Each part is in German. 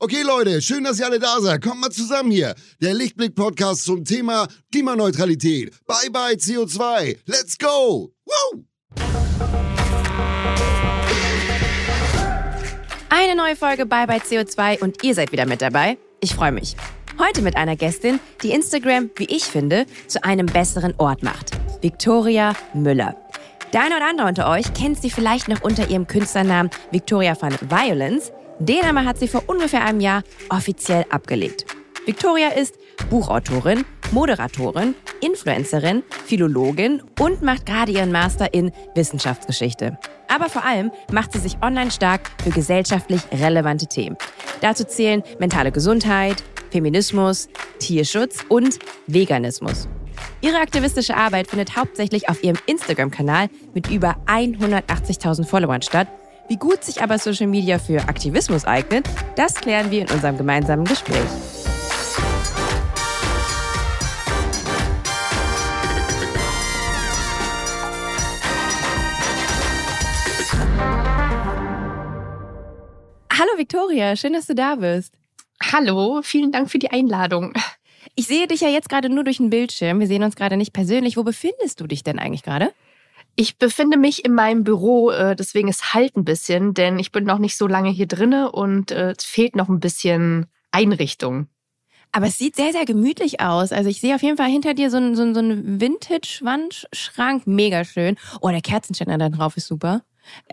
Okay, Leute, schön, dass ihr alle da seid. Kommt mal zusammen hier. Der Lichtblick-Podcast zum Thema Klimaneutralität. Bye bye CO2. Let's go. Woo! Eine neue Folge Bye bye CO2 und ihr seid wieder mit dabei. Ich freue mich. Heute mit einer Gästin, die Instagram, wie ich finde, zu einem besseren Ort macht. Victoria Müller. Der eine oder andere unter euch kennt sie vielleicht noch unter ihrem Künstlernamen Victoria van Violence. Den aber hat sie vor ungefähr einem Jahr offiziell abgelegt. Victoria ist Buchautorin, Moderatorin, Influencerin, Philologin und macht gerade ihren Master in Wissenschaftsgeschichte. Aber vor allem macht sie sich online stark für gesellschaftlich relevante Themen. Dazu zählen mentale Gesundheit, Feminismus, Tierschutz und Veganismus. Ihre aktivistische Arbeit findet hauptsächlich auf ihrem Instagram-Kanal mit über 180.000 Followern statt wie gut sich aber Social Media für Aktivismus eignet, das klären wir in unserem gemeinsamen Gespräch. Hallo Victoria, schön, dass du da bist. Hallo, vielen Dank für die Einladung. Ich sehe dich ja jetzt gerade nur durch den Bildschirm. Wir sehen uns gerade nicht persönlich. Wo befindest du dich denn eigentlich gerade? Ich befinde mich in meinem Büro, äh, deswegen ist halt ein bisschen, denn ich bin noch nicht so lange hier drinne und äh, es fehlt noch ein bisschen Einrichtung. Aber es sieht sehr, sehr gemütlich aus. Also ich sehe auf jeden Fall hinter dir so einen, so so einen Vintage-Wandschrank. Mega schön. Oh, der Kerzenständer da drauf ist super.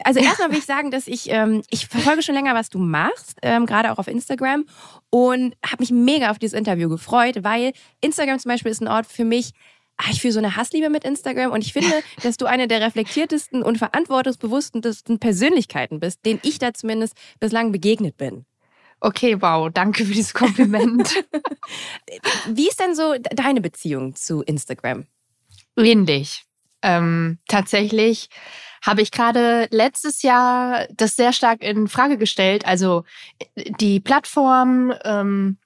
Also erstmal will ich sagen, dass ich, ähm, ich verfolge schon länger, was du machst, ähm, gerade auch auf Instagram und habe mich mega auf dieses Interview gefreut, weil Instagram zum Beispiel ist ein Ort für mich, ah, ich fühle so eine Hassliebe mit Instagram und ich finde, dass du eine der reflektiertesten und verantwortungsbewusstesten Persönlichkeiten bist, denen ich da zumindest bislang begegnet bin. Okay, wow, danke für dieses Kompliment. Wie ist denn so deine Beziehung zu Instagram? Ähnlich. Ähm, tatsächlich habe ich gerade letztes Jahr das sehr stark in Frage gestellt. Also die Plattform, ähm,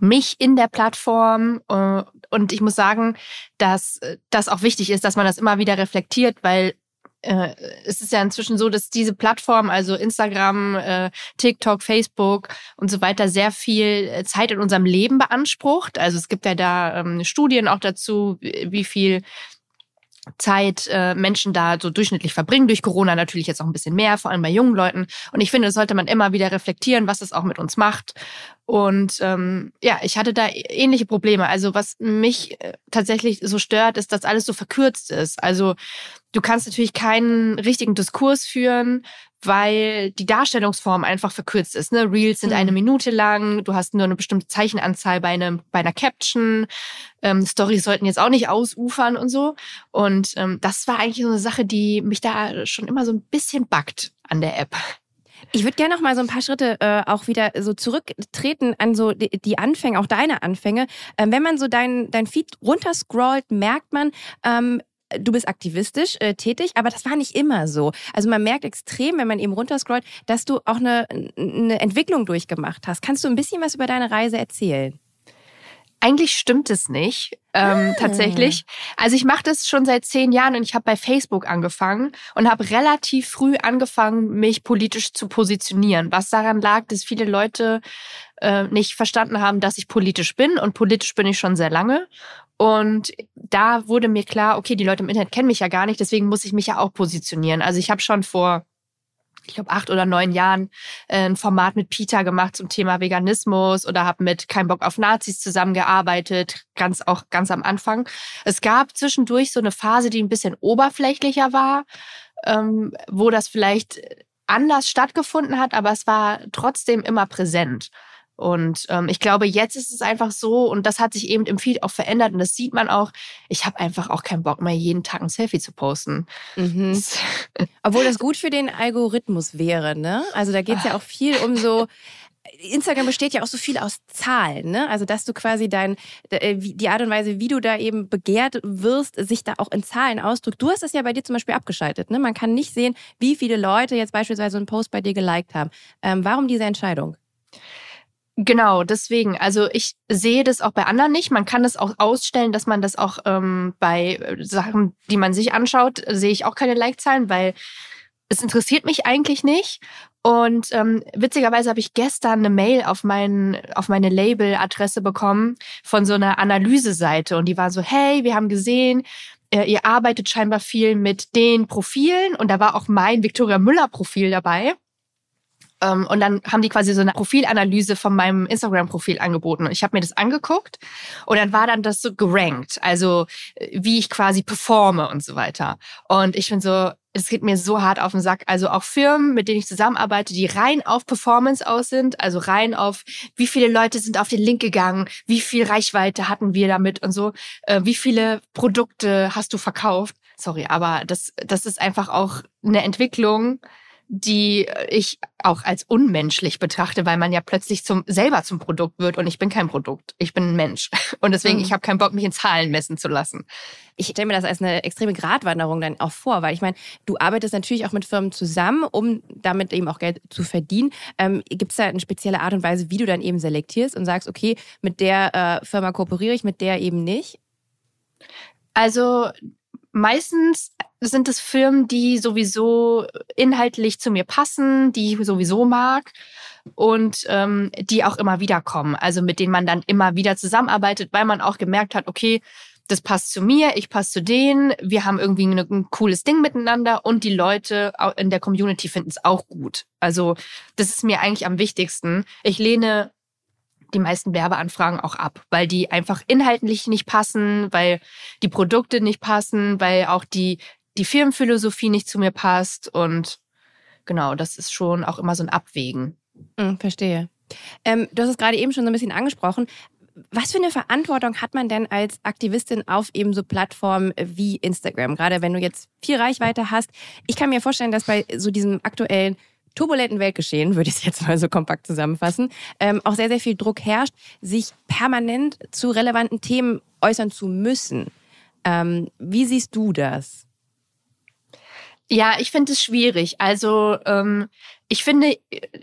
mich in der Plattform äh, und ich muss sagen, dass das auch wichtig ist, dass man das immer wieder reflektiert, weil äh, es ist ja inzwischen so, dass diese Plattform, also Instagram, äh, TikTok, Facebook und so weiter, sehr viel äh, Zeit in unserem Leben beansprucht. Also es gibt ja da ähm, Studien auch dazu, wie viel Zeit äh, Menschen da so durchschnittlich verbringen. Durch Corona natürlich jetzt auch ein bisschen mehr, vor allem bei jungen Leuten. Und ich finde, das sollte man immer wieder reflektieren, was das auch mit uns macht. Und ähm, ja, ich hatte da ähnliche Probleme. Also was mich äh, tatsächlich so stört, ist, dass alles so verkürzt ist. Also du kannst natürlich keinen richtigen Diskurs führen, weil die Darstellungsform einfach verkürzt ist. Ne? Reels sind mhm. eine Minute lang, du hast nur eine bestimmte Zeichenanzahl bei, einem, bei einer Caption. Ähm, Stories sollten jetzt auch nicht ausufern und so. Und ähm, das war eigentlich so eine Sache, die mich da schon immer so ein bisschen backt an der App. Ich würde gerne noch mal so ein paar Schritte äh, auch wieder so zurücktreten an so die, die Anfänge, auch deine Anfänge. Ähm, wenn man so dein, dein Feed runterscrollt, merkt man, ähm, du bist aktivistisch äh, tätig, aber das war nicht immer so. Also man merkt extrem, wenn man eben runterscrollt, dass du auch eine, eine Entwicklung durchgemacht hast. Kannst du ein bisschen was über deine Reise erzählen? Eigentlich stimmt es nicht, ähm, ah. tatsächlich. Also ich mache das schon seit zehn Jahren und ich habe bei Facebook angefangen und habe relativ früh angefangen, mich politisch zu positionieren. Was daran lag, dass viele Leute äh, nicht verstanden haben, dass ich politisch bin und politisch bin ich schon sehr lange. Und da wurde mir klar, okay, die Leute im Internet kennen mich ja gar nicht, deswegen muss ich mich ja auch positionieren. Also ich habe schon vor ich glaube, acht oder neun Jahren äh, ein Format mit Peter gemacht zum Thema Veganismus oder habe mit Kein Bock auf Nazis zusammengearbeitet, ganz auch ganz am Anfang. Es gab zwischendurch so eine Phase, die ein bisschen oberflächlicher war, ähm, wo das vielleicht anders stattgefunden hat, aber es war trotzdem immer präsent. Und ähm, ich glaube, jetzt ist es einfach so, und das hat sich eben im Feed auch verändert, und das sieht man auch, ich habe einfach auch keinen Bock mehr, jeden Tag ein Selfie zu posten. Mhm. Obwohl das gut für den Algorithmus wäre, ne? Also da geht es ja auch viel um so. Instagram besteht ja auch so viel aus Zahlen, ne? Also dass du quasi dein äh, die Art und Weise, wie du da eben begehrt wirst, sich da auch in Zahlen ausdrückt. Du hast das ja bei dir zum Beispiel abgeschaltet, ne? Man kann nicht sehen, wie viele Leute jetzt beispielsweise einen Post bei dir geliked haben. Ähm, warum diese Entscheidung? Genau, deswegen. Also ich sehe das auch bei anderen nicht. Man kann das auch ausstellen, dass man das auch ähm, bei äh, Sachen, die man sich anschaut, sehe ich auch keine Like-Zahlen, weil es interessiert mich eigentlich nicht. Und ähm, witzigerweise habe ich gestern eine Mail auf, mein, auf meine Label-Adresse bekommen von so einer Analyseseite. Und die war so, hey, wir haben gesehen, äh, ihr arbeitet scheinbar viel mit den Profilen. Und da war auch mein Victoria Müller-Profil dabei. Ähm, und dann haben die quasi so eine Profilanalyse von meinem Instagram-Profil angeboten. Und ich habe mir das angeguckt und dann war dann das so gerankt, also äh, wie ich quasi performe und so weiter. Und ich bin so, es geht mir so hart auf den Sack. Also auch Firmen, mit denen ich zusammenarbeite, die rein auf Performance aus sind, also rein auf, wie viele Leute sind auf den Link gegangen, wie viel Reichweite hatten wir damit und so, äh, wie viele Produkte hast du verkauft. Sorry, aber das, das ist einfach auch eine Entwicklung, die ich auch als unmenschlich betrachte, weil man ja plötzlich zum selber zum Produkt wird und ich bin kein Produkt, ich bin ein Mensch und deswegen mhm. ich habe keinen Bock mich in Zahlen messen zu lassen. Ich stelle mir das als eine extreme Gratwanderung dann auch vor, weil ich meine, du arbeitest natürlich auch mit Firmen zusammen, um damit eben auch Geld zu verdienen. Ähm, Gibt es da eine spezielle Art und Weise, wie du dann eben selektierst und sagst, okay, mit der äh, Firma kooperiere ich, mit der eben nicht? Also meistens sind es Firmen, die sowieso inhaltlich zu mir passen, die ich sowieso mag und ähm, die auch immer wieder kommen. Also mit denen man dann immer wieder zusammenarbeitet, weil man auch gemerkt hat, okay, das passt zu mir, ich passe zu denen, wir haben irgendwie ein, ein cooles Ding miteinander und die Leute in der Community finden es auch gut. Also das ist mir eigentlich am wichtigsten. Ich lehne die meisten Werbeanfragen auch ab, weil die einfach inhaltlich nicht passen, weil die Produkte nicht passen, weil auch die, die Firmenphilosophie nicht zu mir passt. Und genau, das ist schon auch immer so ein Abwägen. Mhm, verstehe. Ähm, du hast es gerade eben schon so ein bisschen angesprochen. Was für eine Verantwortung hat man denn als Aktivistin auf eben so Plattformen wie Instagram? Gerade wenn du jetzt viel Reichweite hast. Ich kann mir vorstellen, dass bei so diesem aktuellen turbulenten Weltgeschehen, würde ich es jetzt mal so kompakt zusammenfassen, ähm, auch sehr, sehr viel Druck herrscht, sich permanent zu relevanten Themen äußern zu müssen. Ähm, wie siehst du das? Ja, ich finde es schwierig. Also ähm, ich finde,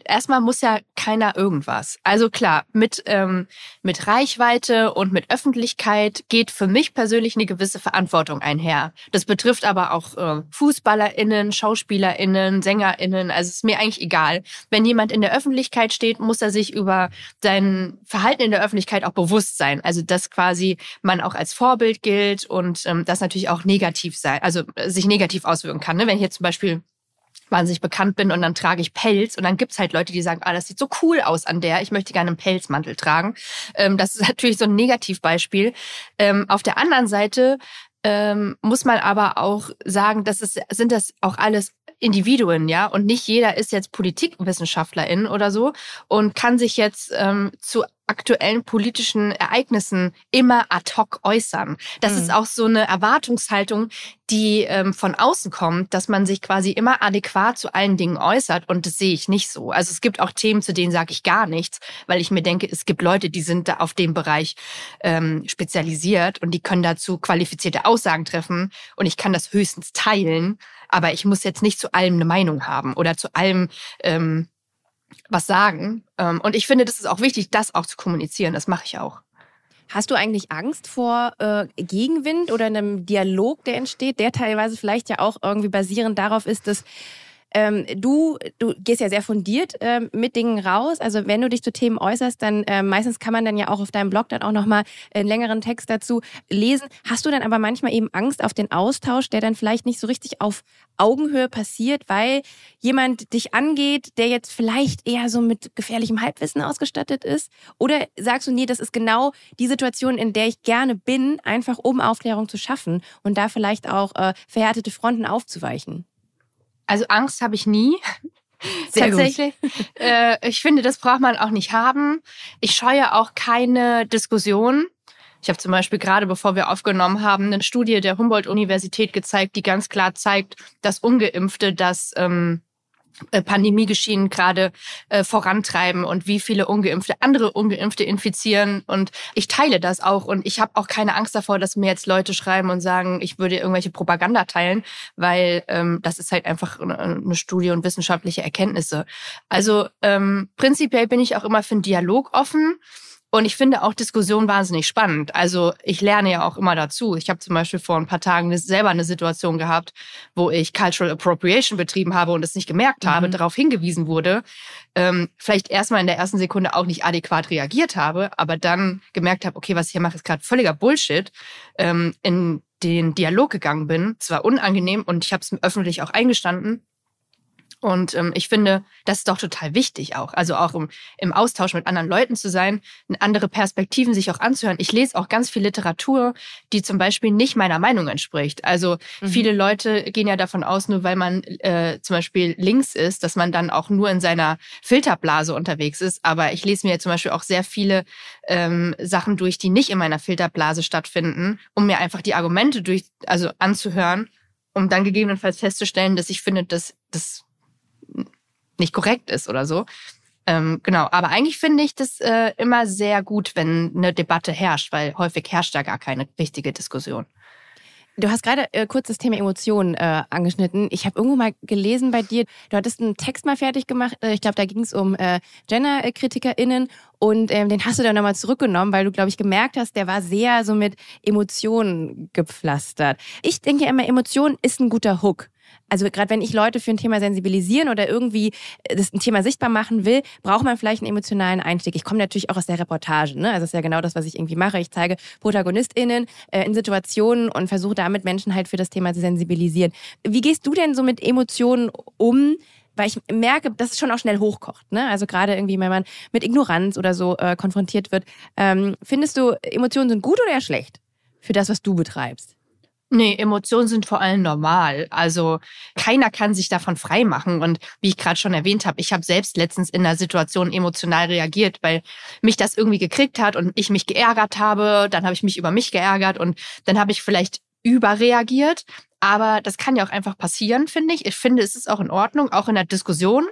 erstmal muss ja keiner irgendwas. Also klar, mit, ähm, mit Reichweite und mit Öffentlichkeit geht für mich persönlich eine gewisse Verantwortung einher. Das betrifft aber auch äh, FußballerInnen, SchauspielerInnen, SängerInnen. Also ist mir eigentlich egal. Wenn jemand in der Öffentlichkeit steht, muss er sich über sein Verhalten in der Öffentlichkeit auch bewusst sein. Also dass quasi man auch als Vorbild gilt und ähm, das natürlich auch negativ sein, also äh, sich negativ auswirken kann. Ne? Wenn ich jetzt zum Beispiel wahnsinnig bekannt bin und dann trage ich Pelz und dann gibt's halt Leute, die sagen, ah, das sieht so cool aus an der, ich möchte gerne einen Pelzmantel tragen. Ähm, das ist natürlich so ein Negativbeispiel. Ähm, auf der anderen Seite ähm, muss man aber auch sagen, dass es sind das auch alles Individuen, ja, und nicht jeder ist jetzt Politikwissenschaftlerin oder so und kann sich jetzt ähm, zu aktuellen politischen Ereignissen immer ad hoc äußern. Das mhm. ist auch so eine Erwartungshaltung, die ähm, von außen kommt, dass man sich quasi immer adäquat zu allen Dingen äußert und das sehe ich nicht so. Also es gibt auch Themen, zu denen sage ich gar nichts, weil ich mir denke, es gibt Leute, die sind da auf dem Bereich ähm, spezialisiert und die können dazu qualifizierte Aussagen treffen und ich kann das höchstens teilen, aber ich muss jetzt nicht zu allem eine Meinung haben oder zu allem ähm, was sagen. Ähm, und ich finde, das ist auch wichtig, das auch zu kommunizieren. Das mache ich auch. Hast du eigentlich Angst vor äh, Gegenwind oder einem Dialog, der entsteht, der teilweise vielleicht ja auch irgendwie basierend darauf ist, dass ähm, du, du gehst ja sehr fundiert ähm, mit Dingen raus. Also wenn du dich zu Themen äußerst, dann äh, meistens kann man dann ja auch auf deinem Blog dann auch nochmal einen längeren Text dazu lesen. Hast du dann aber manchmal eben Angst auf den Austausch, der dann vielleicht nicht so richtig auf Augenhöhe passiert, weil jemand dich angeht, der jetzt vielleicht eher so mit gefährlichem Halbwissen ausgestattet ist? Oder sagst du, nee, das ist genau die Situation, in der ich gerne bin, einfach um Aufklärung zu schaffen und da vielleicht auch äh, verhärtete Fronten aufzuweichen? Also Angst habe ich nie. Sehr Tatsächlich. Äh, ich finde, das braucht man auch nicht haben. Ich scheue auch keine Diskussion. Ich habe zum Beispiel gerade, bevor wir aufgenommen haben, eine Studie der Humboldt-Universität gezeigt, die ganz klar zeigt, dass Ungeimpfte das ähm, äh, Pandemiegeschehen gerade äh, vorantreiben und wie viele ungeimpfte andere ungeimpfte infizieren und ich teile das auch und ich habe auch keine Angst davor, dass mir jetzt Leute schreiben und sagen, ich würde irgendwelche Propaganda teilen, weil ähm, das ist halt einfach eine Studie und wissenschaftliche Erkenntnisse. Also ähm, prinzipiell bin ich auch immer für einen Dialog offen. Und ich finde auch Diskussion wahnsinnig spannend. Also ich lerne ja auch immer dazu. Ich habe zum Beispiel vor ein paar Tagen selber eine Situation gehabt, wo ich Cultural Appropriation betrieben habe und es nicht gemerkt habe, mhm. darauf hingewiesen wurde. Ähm, vielleicht erstmal in der ersten Sekunde auch nicht adäquat reagiert habe, aber dann gemerkt habe, okay, was ich hier mache, ist gerade völliger Bullshit. Ähm, in den Dialog gegangen bin. Zwar unangenehm und ich habe es öffentlich auch eingestanden, und ähm, ich finde, das ist doch total wichtig auch. Also auch im, im Austausch mit anderen Leuten zu sein, andere Perspektiven sich auch anzuhören. Ich lese auch ganz viel Literatur, die zum Beispiel nicht meiner Meinung entspricht. Also mhm. viele Leute gehen ja davon aus, nur weil man äh, zum Beispiel links ist, dass man dann auch nur in seiner Filterblase unterwegs ist. Aber ich lese mir zum Beispiel auch sehr viele ähm, Sachen durch, die nicht in meiner Filterblase stattfinden, um mir einfach die Argumente durch, also anzuhören, um dann gegebenenfalls festzustellen, dass ich finde, dass das nicht korrekt ist oder so. Ähm, genau, aber eigentlich finde ich das äh, immer sehr gut, wenn eine Debatte herrscht, weil häufig herrscht da gar keine richtige Diskussion. Du hast gerade äh, kurz das Thema Emotionen äh, angeschnitten. Ich habe irgendwo mal gelesen bei dir, du hattest einen Text mal fertig gemacht. Äh, ich glaube, da ging es um äh, Gender-KritikerInnen und ähm, den hast du dann nochmal zurückgenommen, weil du, glaube ich, gemerkt hast, der war sehr so mit Emotionen gepflastert. Ich denke immer, Emotion ist ein guter Hook also gerade wenn ich Leute für ein Thema sensibilisieren oder irgendwie äh, das ein Thema sichtbar machen will, braucht man vielleicht einen emotionalen Einstieg. Ich komme natürlich auch aus der Reportage, ne? Also das ist ja genau das, was ich irgendwie mache. Ich zeige ProtagonistInnen äh, in Situationen und versuche damit Menschen halt für das Thema zu sensibilisieren. Wie gehst du denn so mit Emotionen um? Weil ich merke, dass es schon auch schnell hochkocht. Ne? Also gerade irgendwie, wenn man mit Ignoranz oder so äh, konfrontiert wird. Ähm, findest du, Emotionen sind gut oder eher schlecht für das, was du betreibst? Nee, Emotionen sind vor allem normal. Also keiner kann sich davon freimachen. Und wie ich gerade schon erwähnt habe, ich habe selbst letztens in einer Situation emotional reagiert, weil mich das irgendwie gekriegt hat und ich mich geärgert habe. Dann habe ich mich über mich geärgert und dann habe ich vielleicht überreagiert. Aber das kann ja auch einfach passieren, finde ich. Ich finde, es ist auch in Ordnung, auch in der Diskussion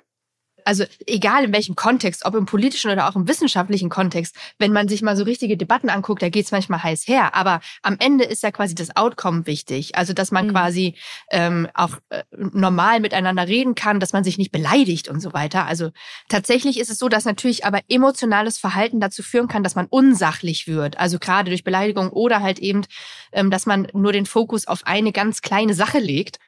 also egal in welchem Kontext, ob im politischen oder auch im wissenschaftlichen Kontext, wenn man sich mal so richtige Debatten anguckt, da geht es manchmal heiß her. Aber am Ende ist ja quasi das Outcome wichtig. Also dass man mhm. quasi ähm, auch äh, normal miteinander reden kann, dass man sich nicht beleidigt und so weiter. Also tatsächlich ist es so, dass natürlich aber emotionales Verhalten dazu führen kann, dass man unsachlich wird. Also gerade durch Beleidigung oder halt eben, ähm, dass man nur den Fokus auf eine ganz kleine Sache legt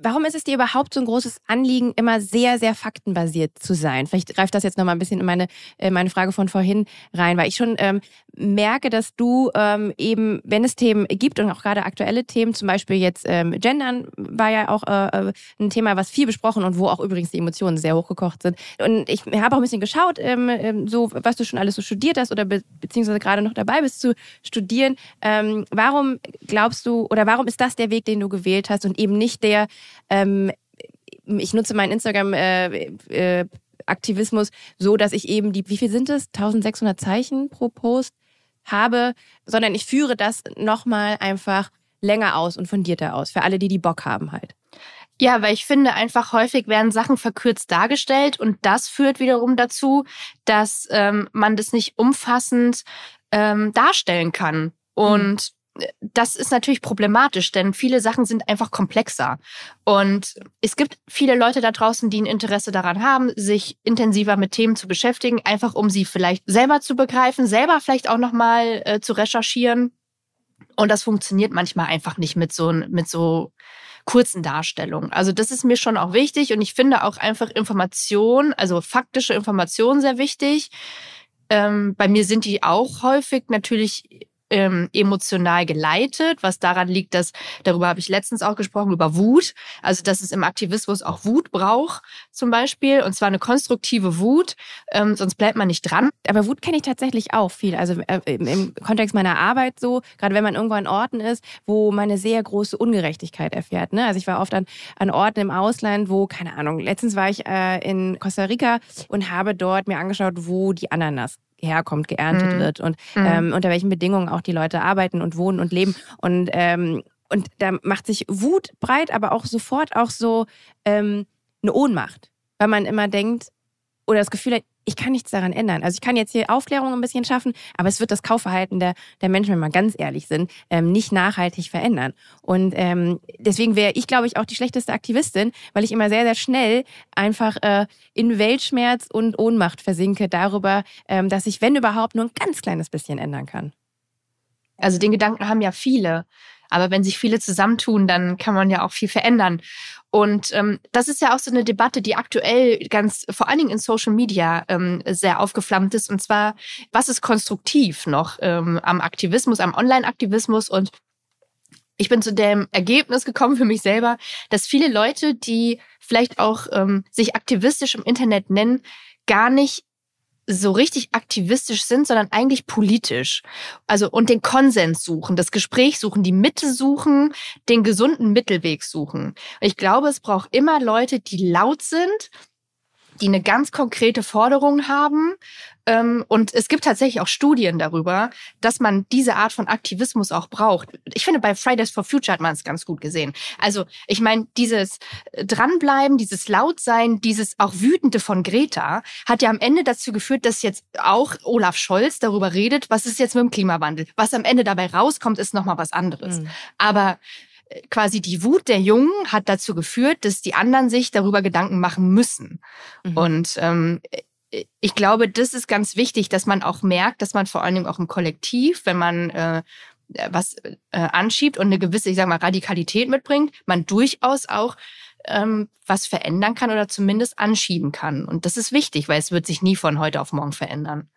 Warum ist es dir überhaupt so ein großes Anliegen, immer sehr, sehr faktenbasiert zu sein? Vielleicht greift das jetzt nochmal ein bisschen in meine, äh, meine Frage von vorhin rein, weil ich schon ähm, merke, dass du ähm, eben, wenn es Themen gibt und auch gerade aktuelle Themen, zum Beispiel jetzt ähm, Gendern war ja auch äh, äh ein Thema, was viel besprochen und wo auch übrigens die Emotionen sehr hochgekocht sind. Und ich habe auch ein bisschen geschaut, ähm, ähm, so was du schon alles so studiert hast oder be beziehungsweise gerade noch dabei bist zu studieren. Ähm, warum glaubst du oder warum ist das der Weg, den du gewählt hast und eben nicht der, ähm, ich nutze meinen Instagram äh, äh, Aktivismus so, dass ich eben die, wie viel sind es? 1600 Zeichen pro Post habe, sondern ich führe das nochmal einfach länger aus und fundierter aus, für alle, die die Bock haben halt. Ja, weil ich finde einfach häufig werden Sachen verkürzt dargestellt und das führt wiederum dazu, dass ähm, man das nicht umfassend ähm, darstellen kann. Und das ist natürlich problematisch, denn viele Sachen sind einfach komplexer. Und es gibt viele Leute da draußen, die ein Interesse daran haben, sich intensiver mit Themen zu beschäftigen, einfach um sie vielleicht selber zu begreifen, selber vielleicht auch nochmal äh, zu recherchieren. Und das funktioniert manchmal einfach nicht mit so, mit so kurzen Darstellungen. Also das ist mir schon auch wichtig und ich finde auch einfach Information, also faktische Information sehr wichtig. Ähm, bei mir sind die auch häufig natürlich ähm, emotional geleitet, was daran liegt, dass, darüber habe ich letztens auch gesprochen, über Wut, also dass es im Aktivismus auch Wut braucht zum Beispiel, und zwar eine konstruktive Wut, ähm, sonst bleibt man nicht dran. Aber Wut kenne ich tatsächlich auch viel, also äh, im Kontext meiner Arbeit so, gerade wenn man irgendwo an Orten ist, wo man eine sehr große Ungerechtigkeit erfährt. Ne? Also ich war oft an, an Orten im Ausland, wo, keine Ahnung, letztens war ich äh, in Costa Rica und habe dort mir angeschaut, wo die Ananas herkommt, geerntet mhm. wird und mhm. ähm, unter welchen Bedingungen auch die Leute arbeiten und wohnen und leben. Und, ähm, und da macht sich Wut breit, aber auch sofort auch so ähm, eine Ohnmacht, weil man immer denkt, oder das Gefühl hat, ich kann nichts daran ändern. Also ich kann jetzt hier Aufklärung ein bisschen schaffen, aber es wird das Kaufverhalten der, der Menschen, wenn wir mal ganz ehrlich sind, ähm, nicht nachhaltig verändern. Und ähm, deswegen wäre ich, glaube ich, auch die schlechteste Aktivistin, weil ich immer sehr, sehr schnell einfach äh, in Weltschmerz und Ohnmacht versinke darüber, ähm, dass ich, wenn überhaupt, nur ein ganz kleines bisschen ändern kann. Also den Gedanken haben ja viele. Aber wenn sich viele zusammentun, dann kann man ja auch viel verändern. Und ähm, das ist ja auch so eine Debatte, die aktuell ganz, vor allen Dingen in Social Media, ähm, sehr aufgeflammt ist. Und zwar, was ist konstruktiv noch ähm, am Aktivismus, am Online-Aktivismus? Und ich bin zu dem Ergebnis gekommen für mich selber, dass viele Leute, die vielleicht auch ähm, sich aktivistisch im Internet nennen, gar nicht so richtig aktivistisch sind, sondern eigentlich politisch. Also und den Konsens suchen, das Gespräch suchen, die Mitte suchen, den gesunden Mittelweg suchen. Ich glaube, es braucht immer Leute, die laut sind, die eine ganz konkrete Forderung haben. Ähm, und es gibt tatsächlich auch Studien darüber, dass man diese Art von Aktivismus auch braucht. Ich finde, bei Fridays for Future hat man es ganz gut gesehen. Also, ich meine, dieses Dranbleiben, dieses Lautsein, dieses auch Wütende von Greta hat ja am Ende dazu geführt, dass jetzt auch Olaf Scholz darüber redet, was ist jetzt mit dem Klimawandel. Was am Ende dabei rauskommt, ist nochmal was anderes. Mhm. Aber quasi die Wut der Jungen hat dazu geführt, dass die anderen sich darüber Gedanken machen müssen. Mhm. Und ähm, ich glaube, das ist ganz wichtig, dass man auch merkt, dass man vor allen Dingen auch im Kollektiv, wenn man äh, was äh, anschiebt und eine gewisse, ich sag mal, Radikalität mitbringt, man durchaus auch ähm, was verändern kann oder zumindest anschieben kann. Und das ist wichtig, weil es wird sich nie von heute auf morgen verändern.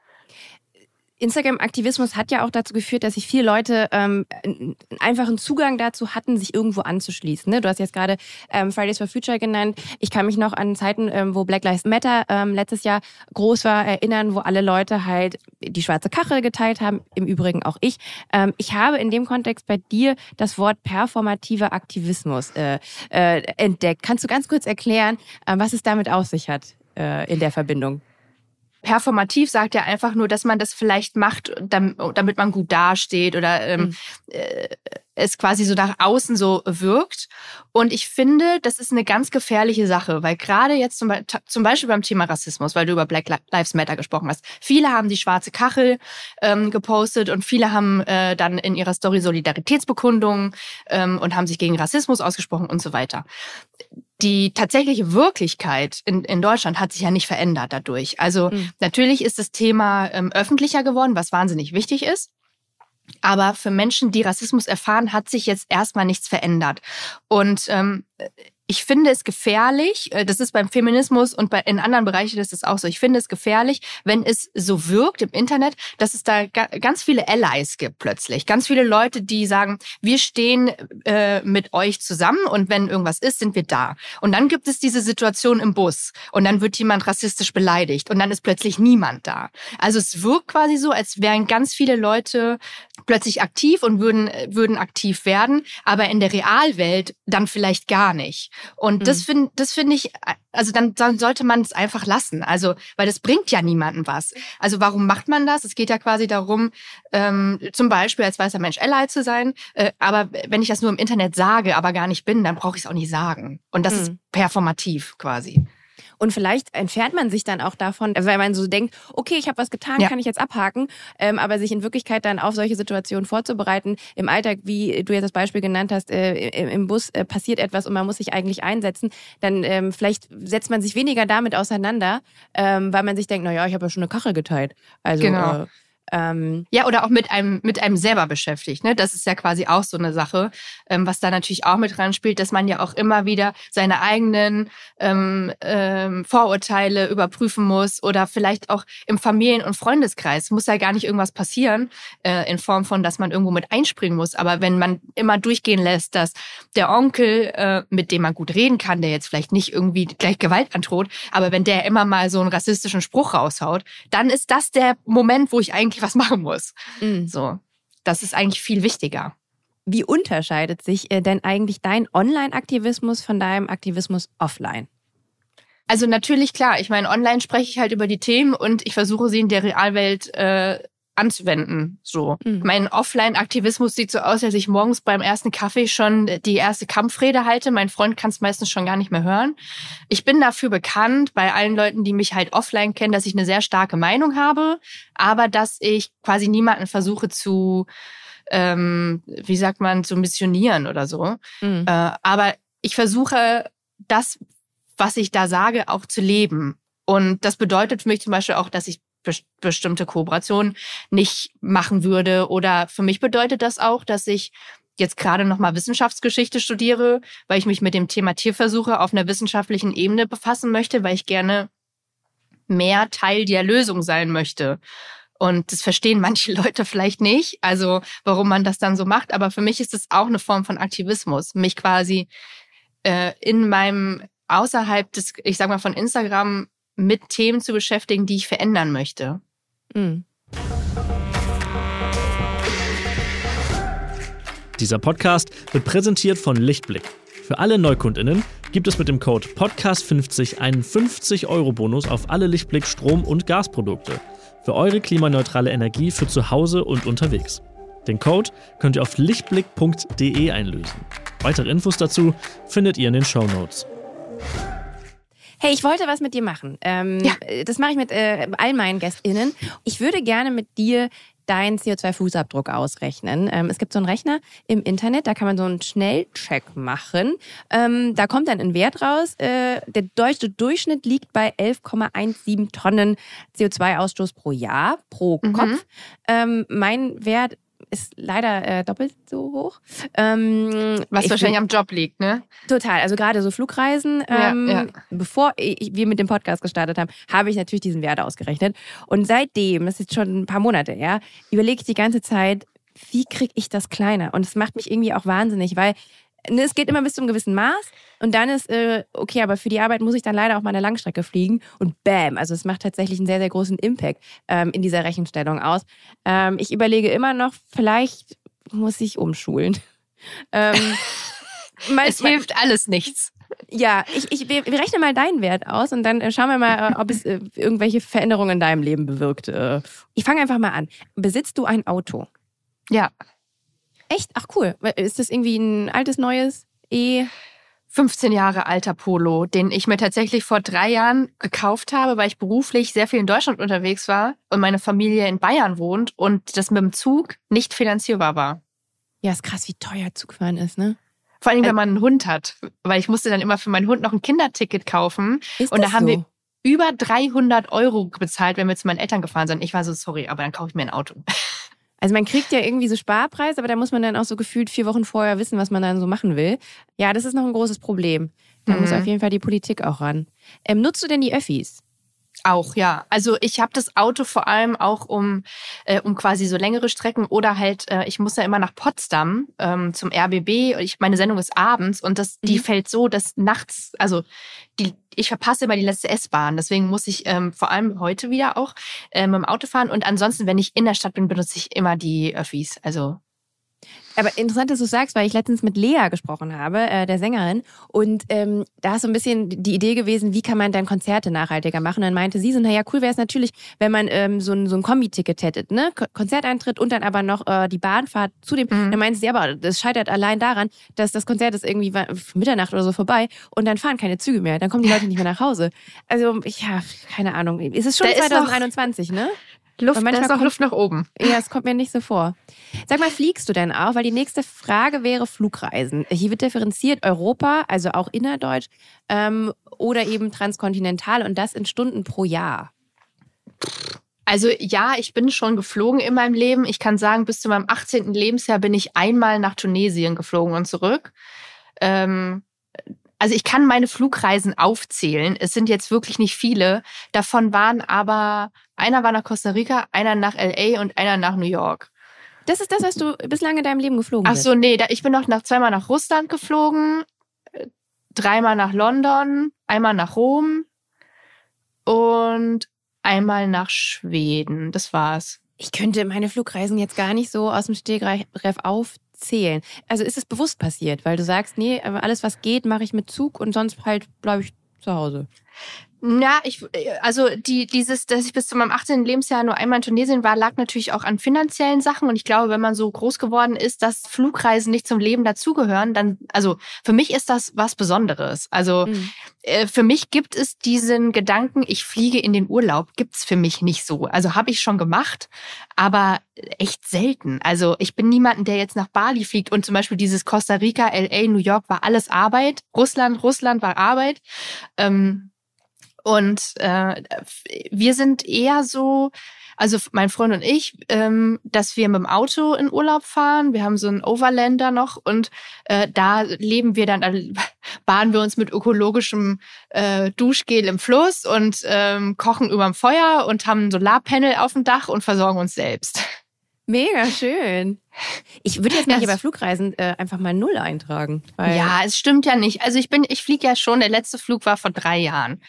Instagram-Aktivismus hat ja auch dazu geführt, dass sich viele Leute ähm, einen einfachen Zugang dazu hatten, sich irgendwo anzuschließen. Ne? Du hast jetzt gerade ähm, Fridays for Future genannt. Ich kann mich noch an Zeiten, ähm, wo Black Lives Matter ähm, letztes Jahr groß war, erinnern, wo alle Leute halt die schwarze Kachel geteilt haben. Im Übrigen auch ich. Ähm, ich habe in dem Kontext bei dir das Wort performativer Aktivismus äh, äh, entdeckt. Kannst du ganz kurz erklären, äh, was es damit auf sich hat äh, in der Verbindung? Performativ sagt ja einfach nur, dass man das vielleicht macht, damit man gut dasteht oder ähm, mhm. äh, es quasi so nach außen so wirkt. Und ich finde, das ist eine ganz gefährliche Sache, weil gerade jetzt zum, Be zum Beispiel beim Thema Rassismus, weil du über Black Lives Matter gesprochen hast, viele haben die schwarze Kachel ähm, gepostet und viele haben äh, dann in ihrer Story Solidaritätsbekundungen ähm, und haben sich gegen Rassismus ausgesprochen und so weiter die tatsächliche Wirklichkeit in, in Deutschland hat sich ja nicht verändert dadurch. Also mhm. natürlich ist das Thema ähm, öffentlicher geworden, was wahnsinnig wichtig ist. Aber für Menschen, die Rassismus erfahren, hat sich jetzt erstmal nichts verändert. Und ähm, ich finde es gefährlich, äh, das ist beim Feminismus und bei, in anderen Bereichen ist es auch so, ich finde es gefährlich, wenn es so wirkt im Internet, dass es da ganz viele Allies gibt plötzlich. Ganz viele Leute, die sagen, wir stehen äh, mit euch zusammen und wenn irgendwas ist, sind wir da. Und dann gibt es diese Situation im Bus und dann wird jemand rassistisch beleidigt und dann ist plötzlich niemand da. Also es wirkt quasi so, als wären ganz viele Leute plötzlich aktiv und würden, würden aktiv werden, aber in der Realwelt dann vielleicht gar nicht. Und mhm. das finde das finde ich, also dann, dann sollte man es einfach lassen. Also, weil das bringt ja niemandem was. Also warum macht man das? Es geht ja quasi darum, ähm, zum Beispiel als weißer Mensch Ally zu sein. Äh, aber wenn ich das nur im Internet sage, aber gar nicht bin, dann brauche ich es auch nicht sagen. Und das mhm. ist performativ quasi. Und vielleicht entfernt man sich dann auch davon, weil man so denkt, okay, ich habe was getan, ja. kann ich jetzt abhaken. Ähm, aber sich in Wirklichkeit dann auf solche Situationen vorzubereiten, im Alltag, wie du jetzt das Beispiel genannt hast, äh, im Bus äh, passiert etwas und man muss sich eigentlich einsetzen, dann ähm, vielleicht setzt man sich weniger damit auseinander, ähm, weil man sich denkt, na ja, ich habe ja schon eine Kachel geteilt. Also genau. Äh, ähm, ja, oder auch mit einem, mit einem selber beschäftigt. Ne? Das ist ja quasi auch so eine Sache, ähm, was da natürlich auch mit dran spielt, dass man ja auch immer wieder seine eigenen ähm, ähm, Vorurteile überprüfen muss oder vielleicht auch im Familien- und Freundeskreis muss ja gar nicht irgendwas passieren äh, in Form von, dass man irgendwo mit einspringen muss. Aber wenn man immer durchgehen lässt, dass der Onkel, äh, mit dem man gut reden kann, der jetzt vielleicht nicht irgendwie gleich Gewalt androht, aber wenn der immer mal so einen rassistischen Spruch raushaut, dann ist das der Moment, wo ich eigentlich was machen muss. Mhm. So, das ist eigentlich viel wichtiger. Wie unterscheidet sich äh, denn eigentlich dein Online-Aktivismus von deinem Aktivismus offline? Also natürlich klar, ich meine, online spreche ich halt über die Themen und ich versuche sie in der Realwelt äh, anzuwenden. So. Mhm. Mein Offline-Aktivismus sieht so aus, als ich morgens beim ersten Kaffee schon die erste Kampfrede halte. Mein Freund kann es meistens schon gar nicht mehr hören. Ich bin dafür bekannt, bei allen Leuten, die mich halt offline kennen, dass ich eine sehr starke Meinung habe, aber dass ich quasi niemanden versuche zu, ähm, wie sagt man, zu missionieren oder so. Mhm. Äh, aber ich versuche, das, was ich da sage, auch zu leben. Und das bedeutet für mich zum Beispiel auch, dass ich bestimmte Kooperationen nicht machen würde. Oder für mich bedeutet das auch, dass ich jetzt gerade nochmal Wissenschaftsgeschichte studiere, weil ich mich mit dem Thema Tierversuche auf einer wissenschaftlichen Ebene befassen möchte, weil ich gerne mehr Teil der Lösung sein möchte. Und das verstehen manche Leute vielleicht nicht, also warum man das dann so macht. Aber für mich ist es auch eine Form von Aktivismus, mich quasi äh, in meinem außerhalb des, ich sag mal, von Instagram mit Themen zu beschäftigen, die ich verändern möchte. Mhm. Dieser Podcast wird präsentiert von Lichtblick. Für alle Neukundinnen gibt es mit dem Code Podcast50 einen 50-Euro-Bonus auf alle Lichtblick Strom- und Gasprodukte. Für eure klimaneutrale Energie für zu Hause und unterwegs. Den Code könnt ihr auf lichtblick.de einlösen. Weitere Infos dazu findet ihr in den Show Notes. Hey, ich wollte was mit dir machen. Ähm, ja. Das mache ich mit äh, all meinen GästInnen. Ich würde gerne mit dir deinen CO2-Fußabdruck ausrechnen. Ähm, es gibt so einen Rechner im Internet, da kann man so einen Schnellcheck machen. Ähm, da kommt dann ein Wert raus. Äh, der deutsche Durchschnitt liegt bei 11,17 Tonnen CO2-Ausstoß pro Jahr, pro mhm. Kopf. Ähm, mein Wert ist leider äh, doppelt so hoch. Ähm, Was wahrscheinlich am Job liegt, ne? Total. Also gerade so Flugreisen. Ähm, ja, ja. Bevor ich, wir mit dem Podcast gestartet haben, habe ich natürlich diesen Wert ausgerechnet. Und seitdem, das ist jetzt schon ein paar Monate, ja, überlege ich die ganze Zeit, wie kriege ich das kleiner? Und es macht mich irgendwie auch wahnsinnig, weil ne, es geht immer bis zu einem gewissen Maß und dann ist, äh, okay, aber für die Arbeit muss ich dann leider auch mal eine Langstrecke fliegen und bam, also es macht tatsächlich einen sehr, sehr großen Impact ähm, in dieser Rechenstellung aus. Ähm, ich überlege immer noch, vielleicht muss ich umschulen. ähm, es hilft alles nichts. Ja, ich, ich, wir, wir rechnen mal deinen Wert aus und dann äh, schauen wir mal, äh, ob es äh, irgendwelche Veränderungen in deinem Leben bewirkt. Ich fange einfach mal an. Besitzt du ein Auto? Ja. Echt? Ach cool. Ist das irgendwie ein altes, neues E? 15 Jahre alter Polo, den ich mir tatsächlich vor drei Jahren gekauft habe, weil ich beruflich sehr viel in Deutschland unterwegs war und meine Familie in Bayern wohnt und das mit dem Zug nicht finanzierbar war. Ja, ist krass, wie teuer Zugfahren ist, ne? Vor allem, wenn man einen Hund hat, weil ich musste dann immer für meinen Hund noch ein Kinderticket kaufen ist und da haben so? wir über 300 Euro bezahlt, wenn wir zu meinen Eltern gefahren sind. Ich war so, sorry, aber dann kaufe ich mir ein Auto. Also man kriegt ja irgendwie so Sparpreise, aber da muss man dann auch so gefühlt vier Wochen vorher wissen, was man dann so machen will. Ja, das ist noch ein großes Problem. Da mhm. muss auf jeden Fall die Politik auch ran. Ähm, nutzt du denn die Öffis? Auch, ja. Also ich habe das Auto vor allem auch um, äh, um quasi so längere Strecken oder halt, äh, ich muss ja immer nach Potsdam ähm, zum RBB. Ich, meine Sendung ist abends und das, die mhm. fällt so, dass nachts, also die, ich verpasse immer die letzte S-Bahn. Deswegen muss ich ähm, vor allem heute wieder auch äh, mit dem Auto fahren. Und ansonsten, wenn ich in der Stadt bin, benutze ich immer die Öffis. Also aber interessant, dass du sagst, weil ich letztens mit Lea gesprochen habe, äh, der Sängerin, und ähm, da ist so ein bisschen die Idee gewesen, wie kann man dann Konzerte nachhaltiger machen? Und dann meinte sie so, naja, cool wäre es natürlich, wenn man ähm, so ein, so ein Kombi-Ticket hätte, ne? Konzerteintritt und dann aber noch äh, die Bahnfahrt zu dem. Mhm. Dann meinte sie, aber das scheitert allein daran, dass das Konzert ist irgendwie Mitternacht oder so vorbei und dann fahren keine Züge mehr, dann kommen die Leute nicht mehr nach Hause. Also, ja, keine Ahnung. Ist es schon da 2021, ne? Luft, manchmal da ist noch Luft nach oben. Ja, es kommt mir nicht so vor. Sag mal, fliegst du denn auch? Weil die nächste Frage wäre Flugreisen. Hier wird differenziert Europa, also auch innerdeutsch, ähm, oder eben transkontinental und das in Stunden pro Jahr. Also ja, ich bin schon geflogen in meinem Leben. Ich kann sagen, bis zu meinem 18. Lebensjahr bin ich einmal nach Tunesien geflogen und zurück. Ähm, also ich kann meine Flugreisen aufzählen. Es sind jetzt wirklich nicht viele. Davon waren aber, einer war nach Costa Rica, einer nach LA und einer nach New York. Das ist das, was du bislang in deinem Leben geflogen bist? Ach so, nee, ich bin noch nach, zweimal nach Russland geflogen, dreimal nach London, einmal nach Rom und einmal nach Schweden. Das war's. Ich könnte meine Flugreisen jetzt gar nicht so aus dem Stegreif auf zählen. Also ist es bewusst passiert, weil du sagst, nee, alles was geht, mache ich mit Zug und sonst halt bleibe ich zu Hause. Ja, ich, also die, dieses, dass ich bis zu meinem 18. Lebensjahr nur einmal in Tunesien war, lag natürlich auch an finanziellen Sachen. Und ich glaube, wenn man so groß geworden ist, dass Flugreisen nicht zum Leben dazugehören, dann, also für mich ist das was Besonderes. Also mhm. äh, für mich gibt es diesen Gedanken, ich fliege in den Urlaub, gibt's für mich nicht so. Also habe ich schon gemacht, aber echt selten. Also ich bin niemanden, der jetzt nach Bali fliegt und zum Beispiel dieses Costa Rica, LA, New York war alles Arbeit. Russland, Russland war Arbeit. Ähm, und äh, wir sind eher so, also mein Freund und ich, ähm, dass wir mit dem Auto in Urlaub fahren. Wir haben so einen Overlander noch und äh, da leben wir dann, äh, baden wir uns mit ökologischem äh, Duschgel im Fluss und ähm, kochen überm Feuer und haben ein Solarpanel auf dem Dach und versorgen uns selbst. Mega schön. Ich würde jetzt mal hier bei Flugreisen äh, einfach mal null eintragen. ja, es stimmt ja nicht. Also ich bin, ich fliege ja schon. Der letzte Flug war vor drei Jahren.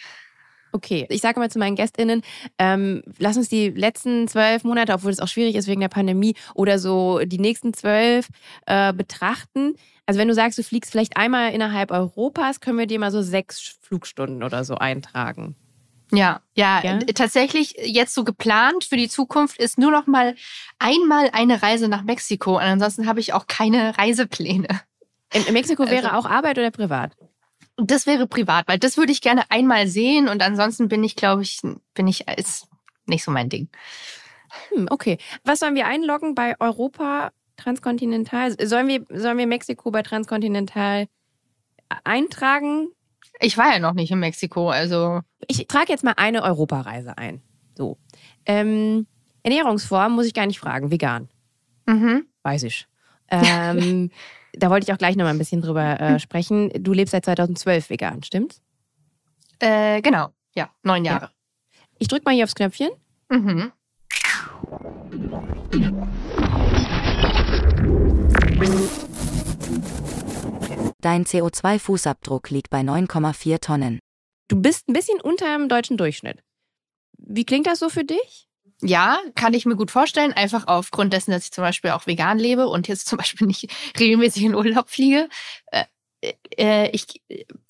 Okay, ich sage mal zu meinen GästInnen, ähm, lass uns die letzten zwölf Monate, obwohl es auch schwierig ist wegen der Pandemie, oder so die nächsten zwölf äh, betrachten. Also wenn du sagst, du fliegst vielleicht einmal innerhalb Europas, können wir dir mal so sechs Flugstunden oder so eintragen. Ja, ja, ja, tatsächlich jetzt so geplant für die Zukunft ist nur noch mal einmal eine Reise nach Mexiko. Und ansonsten habe ich auch keine Reisepläne. In, in Mexiko wäre also, auch Arbeit oder privat? Das wäre privat, weil das würde ich gerne einmal sehen und ansonsten bin ich, glaube ich, bin ich, ist nicht so mein Ding. Hm, okay. Was sollen wir einloggen bei Europa Transkontinental? Sollen wir, sollen wir Mexiko bei Transkontinental eintragen? Ich war ja noch nicht in Mexiko, also. Ich trage jetzt mal eine Europareise ein. So. Ähm, Ernährungsform muss ich gar nicht fragen. Vegan. Mhm. Weiß ich. Ähm, da wollte ich auch gleich noch mal ein bisschen drüber äh, hm. sprechen. Du lebst seit 2012 vegan, stimmt's? Äh, genau, ja, neun Jahre. Ja. Ich drück mal hier aufs Knöpfchen. Mhm. Dein CO2-Fußabdruck liegt bei 9,4 Tonnen. Du bist ein bisschen unter dem deutschen Durchschnitt. Wie klingt das so für dich? Ja, kann ich mir gut vorstellen, einfach aufgrund dessen, dass ich zum Beispiel auch vegan lebe und jetzt zum Beispiel nicht regelmäßig in Urlaub fliege. Äh, äh, ich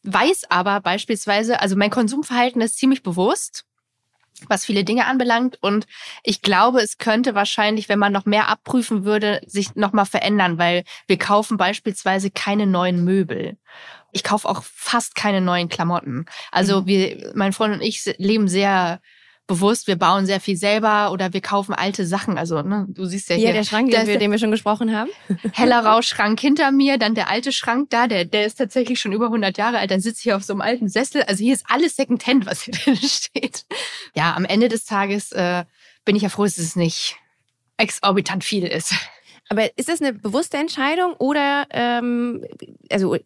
weiß aber beispielsweise, also mein Konsumverhalten ist ziemlich bewusst, was viele Dinge anbelangt. Und ich glaube, es könnte wahrscheinlich, wenn man noch mehr abprüfen würde, sich nochmal verändern, weil wir kaufen beispielsweise keine neuen Möbel. Ich kaufe auch fast keine neuen Klamotten. Also mhm. wir, mein Freund und ich leben sehr bewusst, wir bauen sehr viel selber oder wir kaufen alte Sachen. Also, ne, du siehst ja hier. Hier der Schrank, der, den wir schon gesprochen haben. Heller Rauschschrank hinter mir, dann der alte Schrank da, der, der ist tatsächlich schon über 100 Jahre alt. Dann sitze ich hier auf so einem alten Sessel. Also hier ist alles Secondhand, was hier drin steht. Ja, am Ende des Tages äh, bin ich ja froh, dass es nicht exorbitant viel ist. Aber ist das eine bewusste Entscheidung oder ähm, also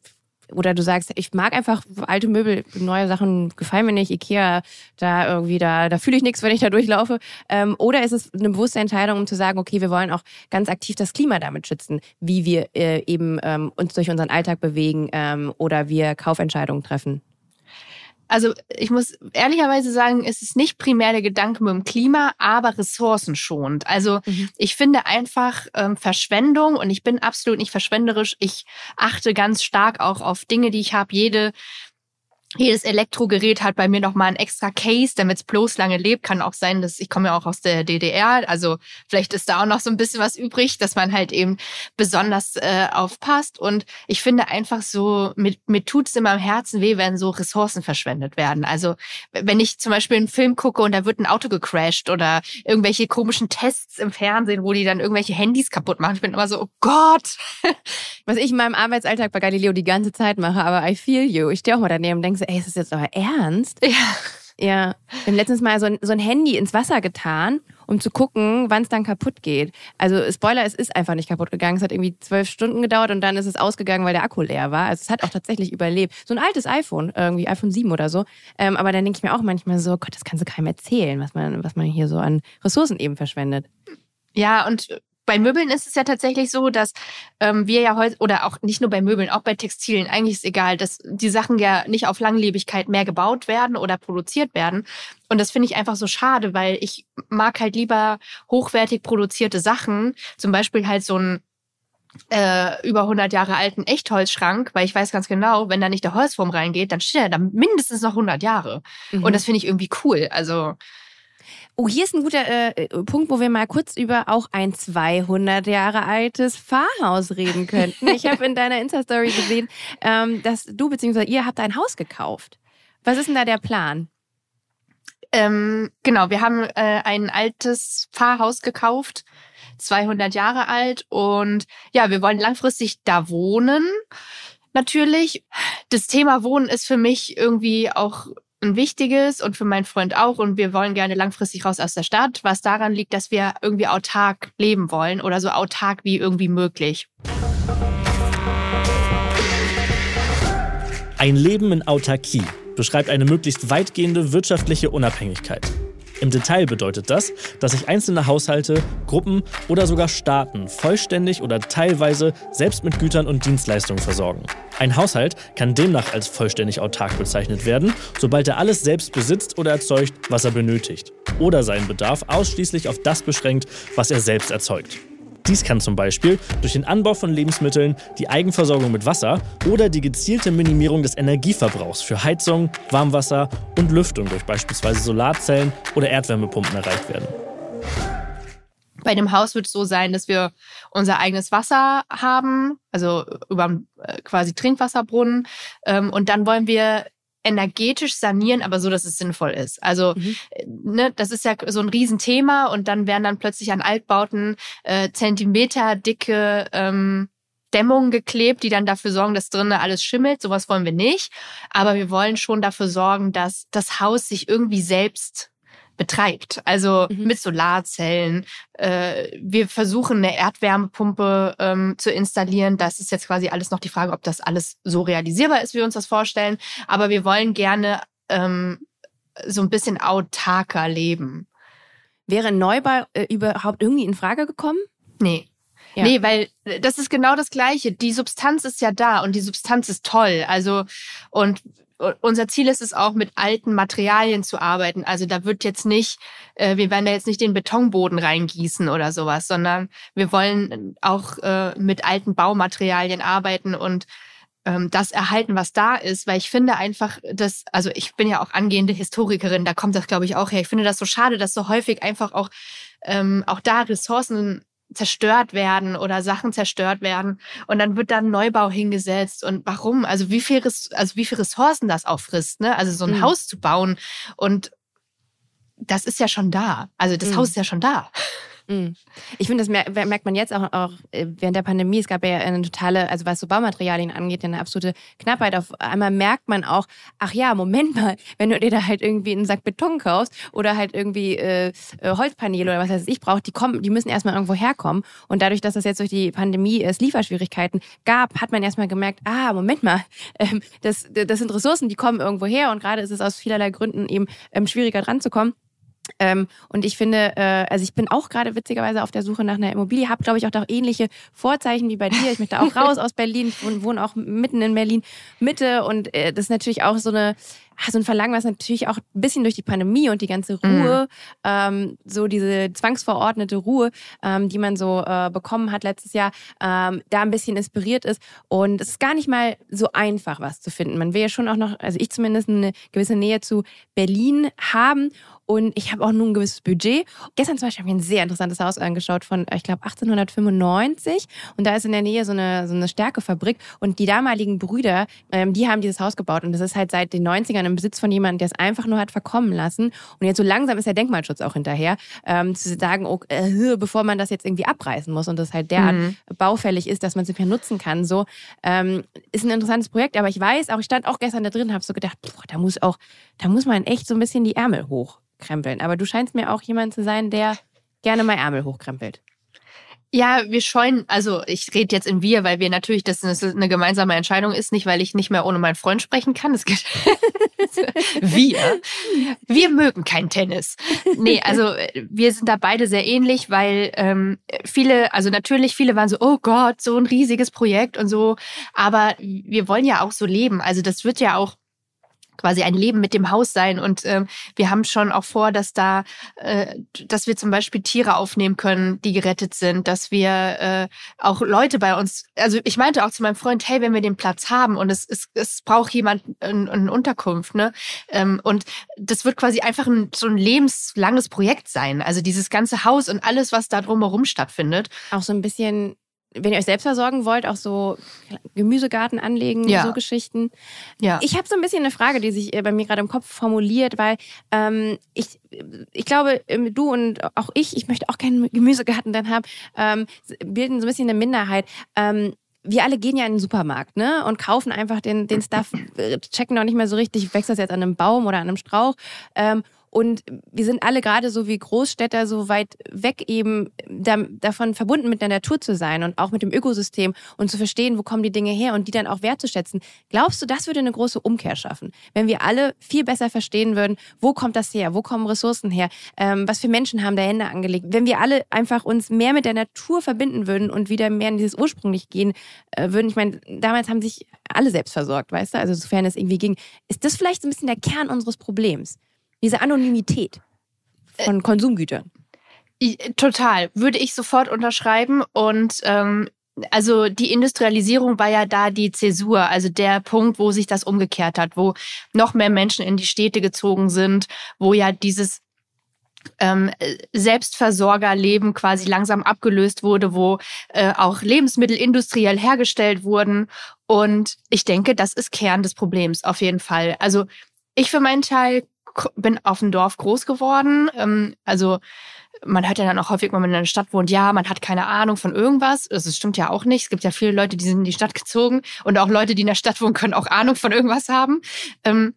oder du sagst, ich mag einfach alte Möbel, neue Sachen gefallen mir nicht, Ikea, da irgendwie, da, da fühle ich nichts, wenn ich da durchlaufe. Ähm, oder ist es eine bewusste Entscheidung, um zu sagen, okay, wir wollen auch ganz aktiv das Klima damit schützen, wie wir äh, eben ähm, uns durch unseren Alltag bewegen ähm, oder wir Kaufentscheidungen treffen? Also ich muss ehrlicherweise sagen, es ist nicht primär der Gedanke mit dem Klima, aber ressourcenschonend. Also mhm. ich finde einfach ähm, Verschwendung und ich bin absolut nicht verschwenderisch. Ich achte ganz stark auch auf Dinge, die ich habe. Jede jedes Elektrogerät hat bei mir nochmal ein extra Case, damit es bloß lange lebt. Kann auch sein, dass ich komme ja auch aus der DDR, also vielleicht ist da auch noch so ein bisschen was übrig, dass man halt eben besonders äh, aufpasst. Und ich finde einfach so, mir, mir tut es immer am Herzen weh, wenn so Ressourcen verschwendet werden. Also wenn ich zum Beispiel einen Film gucke und da wird ein Auto gecrashed oder irgendwelche komischen Tests im Fernsehen, wo die dann irgendwelche Handys kaputt machen. Ich bin immer so, oh Gott. Was ich in meinem Arbeitsalltag bei Galileo die ganze Zeit mache, aber I feel you. Ich stehe auch mal daneben und denke so, ey, ist das jetzt euer Ernst? Ja. Ja, wir haben letztens mal so ein, so ein Handy ins Wasser getan, um zu gucken, wann es dann kaputt geht. Also Spoiler, es ist einfach nicht kaputt gegangen. Es hat irgendwie zwölf Stunden gedauert und dann ist es ausgegangen, weil der Akku leer war. Also es hat auch tatsächlich überlebt. So ein altes iPhone, irgendwie iPhone 7 oder so. Ähm, aber dann denke ich mir auch manchmal so, Gott, das kannst du keinem erzählen, was man, was man hier so an Ressourcen eben verschwendet. Ja, und bei Möbeln ist es ja tatsächlich so, dass ähm, wir ja heute, oder auch nicht nur bei Möbeln, auch bei Textilien, eigentlich ist egal, dass die Sachen ja nicht auf Langlebigkeit mehr gebaut werden oder produziert werden. Und das finde ich einfach so schade, weil ich mag halt lieber hochwertig produzierte Sachen. Zum Beispiel halt so ein äh, über 100 Jahre alten Echtholzschrank, weil ich weiß ganz genau, wenn da nicht der Holzform reingeht, dann steht er da mindestens noch 100 Jahre. Mhm. Und das finde ich irgendwie cool. Also Oh, hier ist ein guter äh, Punkt, wo wir mal kurz über auch ein 200 Jahre altes Pfarrhaus reden könnten. Ich habe in deiner Insta-Story gesehen, ähm, dass du bzw. ihr habt ein Haus gekauft. Was ist denn da der Plan? ähm, genau, wir haben äh, ein altes Pfarrhaus gekauft, 200 Jahre alt und ja, wir wollen langfristig da wohnen. Natürlich, das Thema Wohnen ist für mich irgendwie auch ein wichtiges und für meinen Freund auch. Und wir wollen gerne langfristig raus aus der Stadt, was daran liegt, dass wir irgendwie autark leben wollen oder so autark wie irgendwie möglich. Ein Leben in Autarkie beschreibt eine möglichst weitgehende wirtschaftliche Unabhängigkeit. Im Detail bedeutet das, dass sich einzelne Haushalte, Gruppen oder sogar Staaten vollständig oder teilweise selbst mit Gütern und Dienstleistungen versorgen. Ein Haushalt kann demnach als vollständig autark bezeichnet werden, sobald er alles selbst besitzt oder erzeugt, was er benötigt, oder seinen Bedarf ausschließlich auf das beschränkt, was er selbst erzeugt. Dies kann zum Beispiel durch den Anbau von Lebensmitteln, die Eigenversorgung mit Wasser oder die gezielte Minimierung des Energieverbrauchs für Heizung, Warmwasser und Lüftung durch beispielsweise Solarzellen oder Erdwärmepumpen erreicht werden. Bei dem Haus wird es so sein, dass wir unser eigenes Wasser haben, also über äh, quasi Trinkwasserbrunnen. Ähm, und dann wollen wir energetisch sanieren, aber so, dass es sinnvoll ist. Also Mhm. äh, ne, das ist ja so ein Riesenthema und dann werden dann plötzlich an Altbauten äh, Zentimeter dicke ähm, Dämmungen geklebt, die dann dafür sorgen, dass drinnen alles schimmelt. Sowas wollen wir nicht. Aber wir wollen schon dafür sorgen, dass das Haus sich irgendwie selbst betreibt. Also Mhm. mit Solarzellen. Äh, wir versuchen eine Erdwärmepumpe ähm, zu installieren. Das ist jetzt quasi alles noch die Frage, ob das alles so realisierbar ist, wie wir uns das vorstellen. Aber wir wollen gerne ähm, so ein bisschen autarker leben. Wäre Neubau äh, überhaupt irgendwie in Frage gekommen? Nee. Ja. Nee, weil äh, das ist genau das Gleiche. Die Substanz ist ja da und die Substanz ist toll. Also, und unser Ziel ist es auch, mit alten Materialien zu arbeiten. Also da wird jetzt nicht, äh, wir werden da jetzt nicht den Betonboden reingießen oder sowas, sondern wir wollen auch äh, mit alten Baumaterialien arbeiten und ähm, das erhalten, was da ist, weil ich finde einfach, dass, also ich bin ja auch angehende Historikerin, da kommt das, glaube ich, auch her. Ich finde das so schade, dass so häufig einfach auch, ähm, auch da Ressourcen zerstört werden oder Sachen zerstört werden und dann wird dann Neubau hingesetzt und warum? Also wie viel, Res- also wie viel Ressourcen das auffrisst, ne? Also so ein Mhm. Haus zu bauen und das ist ja schon da. Also das Mhm. Haus ist ja schon da. Mhm. Ich finde, das mer merkt man jetzt auch, auch äh, während der Pandemie. Es gab ja eine totale, also was so Baumaterialien angeht, eine absolute Knappheit. Auf einmal merkt man auch, ach ja, Moment mal, wenn du dir da halt irgendwie einen Sack Beton kaufst oder halt irgendwie äh, äh, Holzpaneele oder was weiß ich braucht, die kommen, die müssen erstmal irgendwo herkommen. Und dadurch, dass das jetzt durch die Pandemie es Lieferschwierigkeiten gab, hat man erstmal gemerkt, ah, Moment mal, ähm, das, das sind Ressourcen, die kommen irgendwo her und gerade ist es aus vielerlei Gründen eben ähm, schwieriger dran zu kommen. Ähm, und ich finde, äh, also ich bin auch gerade witzigerweise auf der Suche nach einer Immobilie, habe, glaube ich, auch da ähnliche Vorzeichen wie bei dir. Ich möchte auch raus aus Berlin, ich wohne, auch mitten in Berlin Mitte und äh, das ist natürlich auch so eine ah, so ein Verlangen, was natürlich auch ein bisschen durch die Pandemie und die ganze Ruhe, ähm, so diese zwangsverordnete Ruhe, ähm, die man so äh, bekommen hat letztes Jahr, ähm, da ein bisschen inspiriert ist. Und es ist gar nicht mal so einfach, was zu finden. Man will ja schon auch noch, also ich zumindest eine gewisse Nähe zu Berlin haben. Und ich habe auch nur ein gewisses Budget. Gestern zum Beispiel habe ich ein sehr interessantes Haus angeschaut von, ich glaube, 1895. Und da ist in der Nähe so eine, so eine Stärkefabrik. Und die damaligen Brüder, ähm, die haben dieses Haus gebaut. Und das ist halt seit den 90ern im Besitz von jemandem, der es einfach nur hat verkommen lassen. Und jetzt so langsam ist der Denkmalschutz auch hinterher, ähm, zu sagen, oh, äh, bevor man das jetzt irgendwie abreißen muss und das halt derart Mhm. baufällig ist, dass man es nicht mehr nutzen kann. So ähm, ist ein interessantes Projekt. Aber ich weiß, auch ich stand auch gestern da drin, habe so gedacht, boah, da muss auch, da muss man echt so ein bisschen die Ärmel hochkrempeln. Aber du scheinst mir auch jemand zu sein, der gerne mal Ärmel hochkrempelt. Ja, wir scheuen, also ich rede jetzt in wir, weil wir natürlich, dass das eine gemeinsame Entscheidung ist, nicht weil ich nicht mehr ohne meinen Freund sprechen kann. Es geht wir. Wir mögen kein Tennis. Nee, also wir sind da beide sehr ähnlich, weil ähm, viele, also natürlich viele waren so, oh Gott, so ein riesiges Projekt und so, aber wir wollen ja auch so leben. Also das wird ja auch quasi ein Leben mit dem Haus sein. Und ähm, wir haben schon auch vor, dass da, äh, dass wir zum Beispiel Tiere aufnehmen können, die gerettet sind, dass wir äh, auch Leute bei uns, also ich meinte auch zu meinem Freund, hey, wenn wir den Platz haben und es, es, es braucht jemand eine, eine Unterkunft, ne? Ähm, und das wird quasi einfach ein, so ein lebenslanges Projekt sein. Also dieses ganze Haus und alles, was da drumherum stattfindet. Auch so ein bisschen wenn ihr euch selbst versorgen wollt, auch so Gemüsegarten anlegen, Ja. so Geschichten. Ja. Ich habe so ein bisschen eine Frage, die sich äh, bei mir gerade im Kopf formuliert, weil ähm, ich, ich glaube, ähm, du und auch ich, ich möchte auch keinen Gemüsegarten dann haben, ähm, bilden so ein bisschen eine Minderheit. Ähm, wir alle gehen ja in den Supermarkt, ne? Und kaufen einfach den, den Stuff, checken noch nicht mehr so richtig, wächst das jetzt an einem Baum oder an einem Strauch. Ähm, und wir sind alle gerade so wie Großstädter so weit weg eben da, davon verbunden mit der Natur zu sein und auch mit dem Ökosystem und zu verstehen, wo kommen die Dinge her und die dann auch wertzuschätzen. Glaubst du, das würde eine große Umkehr schaffen? Wenn wir alle viel besser verstehen würden, wo kommt das her? Wo kommen Ressourcen her? Ähm, was für Menschen haben da Hände angelegt? Wenn wir alle einfach uns mehr mit der Natur verbinden würden und wieder mehr in dieses ursprünglich gehen äh, würden, ich meine, damals haben sich alle selbst versorgt, weißt du? Also sofern es irgendwie ging. Ist das vielleicht so ein bisschen der Kern unseres Problems? Diese Anonymität von Konsumgütern. I- Total, würde ich sofort unterschreiben. Und ähm, also die Industrialisierung war ja da die Zäsur, also der Punkt, wo sich das umgekehrt hat, wo noch mehr Menschen in die Städte gezogen sind, wo ja dieses ähm, Selbstversorgerleben quasi langsam abgelöst wurde, wo äh, auch Lebensmittel industriell hergestellt wurden. Und ich denke, das ist Kern des Problems auf jeden Fall. Also ich für meinen Teil bin auf dem Dorf groß geworden. Ähm, also man hört ja dann auch häufig, wenn man in einer Stadt wohnt, ja, man hat keine Ahnung von irgendwas. Das stimmt ja auch nicht. Es gibt ja viele Leute, die sind in die Stadt gezogen und auch Leute, die in der Stadt wohnen, können auch Ahnung von irgendwas haben. Ähm,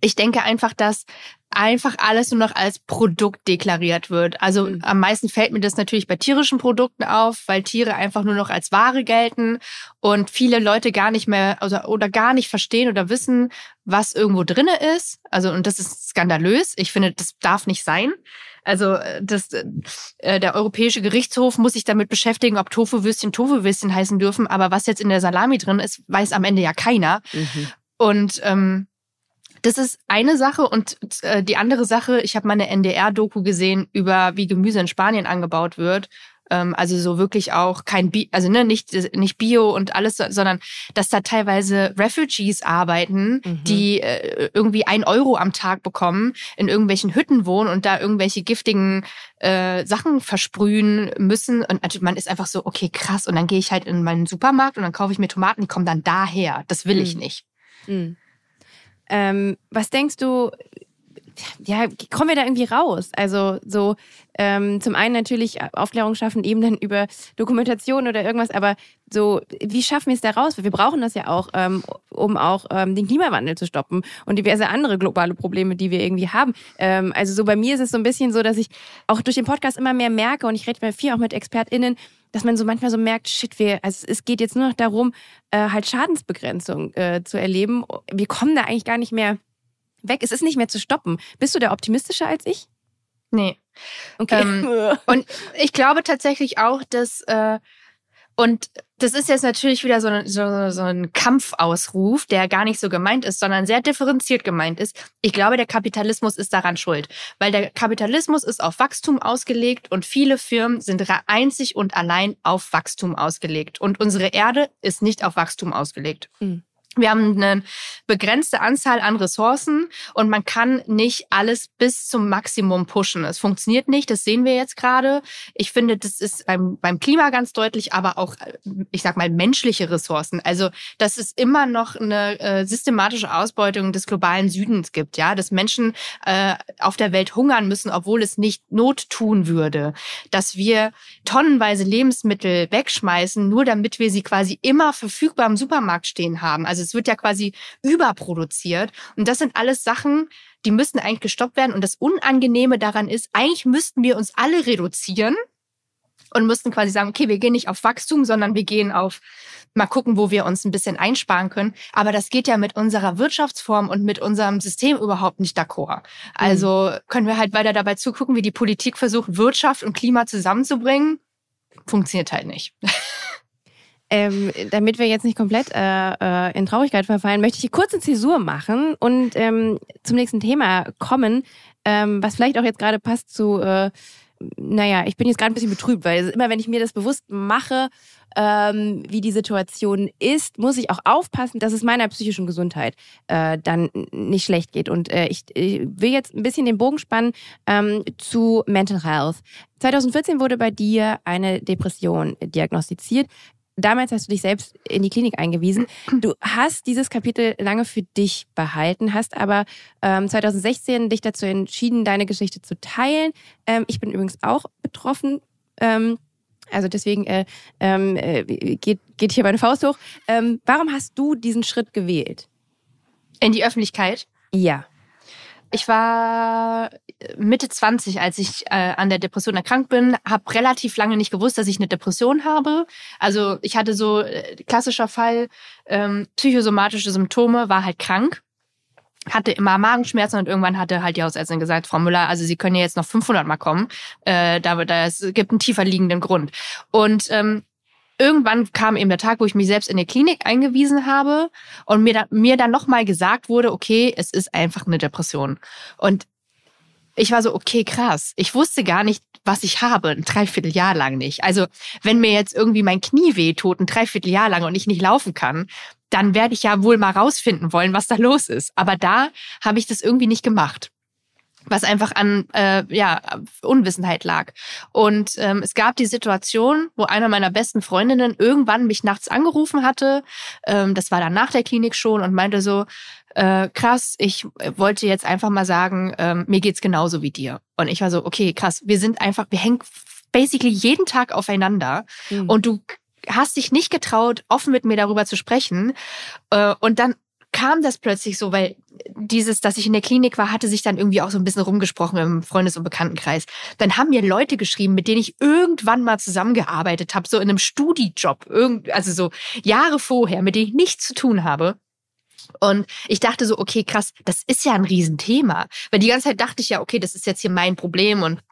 ich denke einfach, dass einfach alles nur noch als Produkt deklariert wird. Also Mhm. am meisten fällt mir das natürlich bei tierischen Produkten auf, weil Tiere einfach nur noch als Ware gelten und viele Leute gar nicht mehr also, oder gar nicht verstehen oder wissen, was irgendwo drinne ist. Also und das ist skandalös. Ich finde, das darf nicht sein. Also äh, das, äh, der Europäische Gerichtshof muss sich damit beschäftigen, ob Tofu-Würstchen Tofu-Würstchen heißen dürfen. Aber was jetzt in der Salami drin ist, weiß am Ende ja keiner. Und ähm, das ist eine Sache und äh, die andere Sache, ich habe mal eine NDR-Doku gesehen über wie Gemüse in Spanien angebaut wird. Ähm, also so wirklich auch kein Bi also ne, nicht, nicht Bio und alles, sondern dass da teilweise Refugees arbeiten, Mhm. die äh, irgendwie ein Euro am Tag bekommen, in irgendwelchen Hütten wohnen und da irgendwelche giftigen äh, Sachen versprühen müssen. Und also man ist einfach so, okay, krass. Und dann gehe ich halt in meinen Supermarkt und dann kaufe ich mir Tomaten, die kommen dann daher. Das will ich Mhm. nicht. Mhm. Ähm, was denkst du, ja, kommen wir da irgendwie raus? Also so ähm, zum einen natürlich Aufklärung schaffen, eben dann über Dokumentation oder irgendwas, aber so, wie schaffen wir es da raus? Weil wir brauchen das ja auch, ähm, um auch ähm, den Klimawandel zu stoppen und diverse andere globale Probleme, die wir irgendwie haben. Ähm, also so bei mir ist es so ein bisschen so, dass ich auch durch den Podcast immer mehr merke und ich rede viel auch mit ExpertInnen, dass man so manchmal so merkt, shit, wir, also es geht jetzt nur noch darum, äh, halt Schadensbegrenzung äh, zu erleben. Wir kommen da eigentlich gar nicht mehr weg. Es ist nicht mehr zu stoppen. Bist du da optimistischer als ich? Nee. Okay. Ähm, Und ich glaube tatsächlich auch, dass äh, und das ist jetzt natürlich wieder so, ein- so, so ein Kampfausruf, der gar nicht so gemeint ist, sondern sehr differenziert gemeint ist. Ich glaube, der Kapitalismus ist daran schuld, weil der Kapitalismus ist auf Wachstum ausgelegt und viele Firmen sind einzig und allein auf Wachstum ausgelegt und unsere Erde ist nicht auf Wachstum ausgelegt. Mhm. Wir haben eine begrenzte Anzahl an Ressourcen und man kann nicht alles bis zum Maximum pushen. Es funktioniert nicht, das sehen wir jetzt gerade. Ich finde, das ist beim, beim Klima ganz deutlich, aber auch, ich sag mal, menschliche Ressourcen. Also, dass es immer noch eine äh, systematische Ausbeutung des globalen Südens gibt, ja, dass Menschen äh, auf der Welt hungern müssen, obwohl es nicht Not tun würde, dass wir tonnenweise Lebensmittel wegschmeißen, nur damit wir sie quasi immer verfügbar im Supermarkt stehen haben. Also es wird ja quasi überproduziert. Und das sind alles Sachen, die müssen eigentlich gestoppt werden. Und das Unangenehme daran ist, eigentlich müssten wir uns alle reduzieren und müssten quasi sagen, okay, wir gehen nicht auf Wachstum, sondern wir gehen auf mal gucken, wo wir uns ein bisschen einsparen können. Aber das geht ja mit unserer Wirtschaftsform und mit unserem System überhaupt nicht d'accord. Also können wir halt weiter dabei zugucken, wie die Politik versucht, Wirtschaft und Klima zusammenzubringen. Funktioniert halt nicht. Ähm, damit wir jetzt nicht komplett äh, äh, in Traurigkeit verfallen, möchte ich hier kurz eine Zäsur machen und ähm, zum nächsten Thema kommen, ähm, was vielleicht auch jetzt gerade passt zu, äh, naja, ich bin jetzt gerade ein bisschen betrübt, weil immer wenn ich mir das bewusst mache, ähm, wie die Situation ist, muss ich auch aufpassen, dass es meiner psychischen Gesundheit äh, dann nicht schlecht geht. Und äh, ich, ich, will jetzt ein bisschen den Bogen spannen ähm, zu Mental Health. 2014 wurde bei dir eine Depression diagnostiziert. Damals hast du dich selbst in die Klinik eingewiesen. Du hast dieses Kapitel lange für dich behalten, hast aber ähm, 2016 dich dazu entschieden, deine Geschichte zu teilen. Ähm, ich bin übrigens auch betroffen. Ähm, also deswegen äh, ähm, äh, geht, geht hier meine Faust hoch. Ähm, warum hast du diesen Schritt gewählt? In die Öffentlichkeit? Ja. Ich war Mitte 20, als ich äh, an der Depression erkrankt bin, habe relativ lange nicht gewusst, dass ich eine Depression habe. Also ich hatte so äh, klassischer Fall ähm, psychosomatische Symptome, war halt krank hatte immer Magenschmerzen und irgendwann hatte halt die Hausärztin gesagt, Frau Müller, also Sie können ja jetzt noch 500 Mal kommen, äh, da, da es gibt einen tiefer liegenden Grund. Und ähm, irgendwann kam eben der Tag, wo ich mich selbst in die Klinik eingewiesen habe und mir, da, mir dann nochmal gesagt wurde, okay, es ist einfach eine Depression. Und ich war so, okay, krass. Ich wusste gar nicht, was ich habe, ein Dreivierteljahr lang nicht. Also, wenn mir jetzt irgendwie mein Knie weh tut, ein Dreivierteljahr lang und ich nicht laufen kann, dann werde ich ja wohl mal rausfinden wollen, was da los ist. Aber da habe ich das irgendwie nicht gemacht was einfach an äh, ja Unwissenheit lag. Und ähm, es gab die Situation, wo einer meiner besten Freundinnen irgendwann mich nachts angerufen hatte. Ähm, das war dann nach der Klinik schon und meinte so: äh, krass, ich wollte jetzt einfach mal sagen, ähm, mir geht's genauso wie dir. Und ich war so: Okay, krass, wir sind einfach, wir hängen basically jeden Tag aufeinander mhm. und du hast dich nicht getraut, offen mit mir darüber zu sprechen. Äh, und dann kam das plötzlich so, weil dieses, dass ich in der Klinik war, hatte sich dann irgendwie auch so ein bisschen rumgesprochen im Freundes- und Bekanntenkreis. Dann haben mir Leute geschrieben, mit denen ich irgendwann mal zusammengearbeitet habe, so in einem Studijob, also so Jahre vorher, mit denen ich nichts zu tun habe. Und ich dachte so, okay, krass, das ist ja ein Riesenthema. Weil die ganze Zeit dachte ich ja, okay, das ist jetzt hier mein Problem und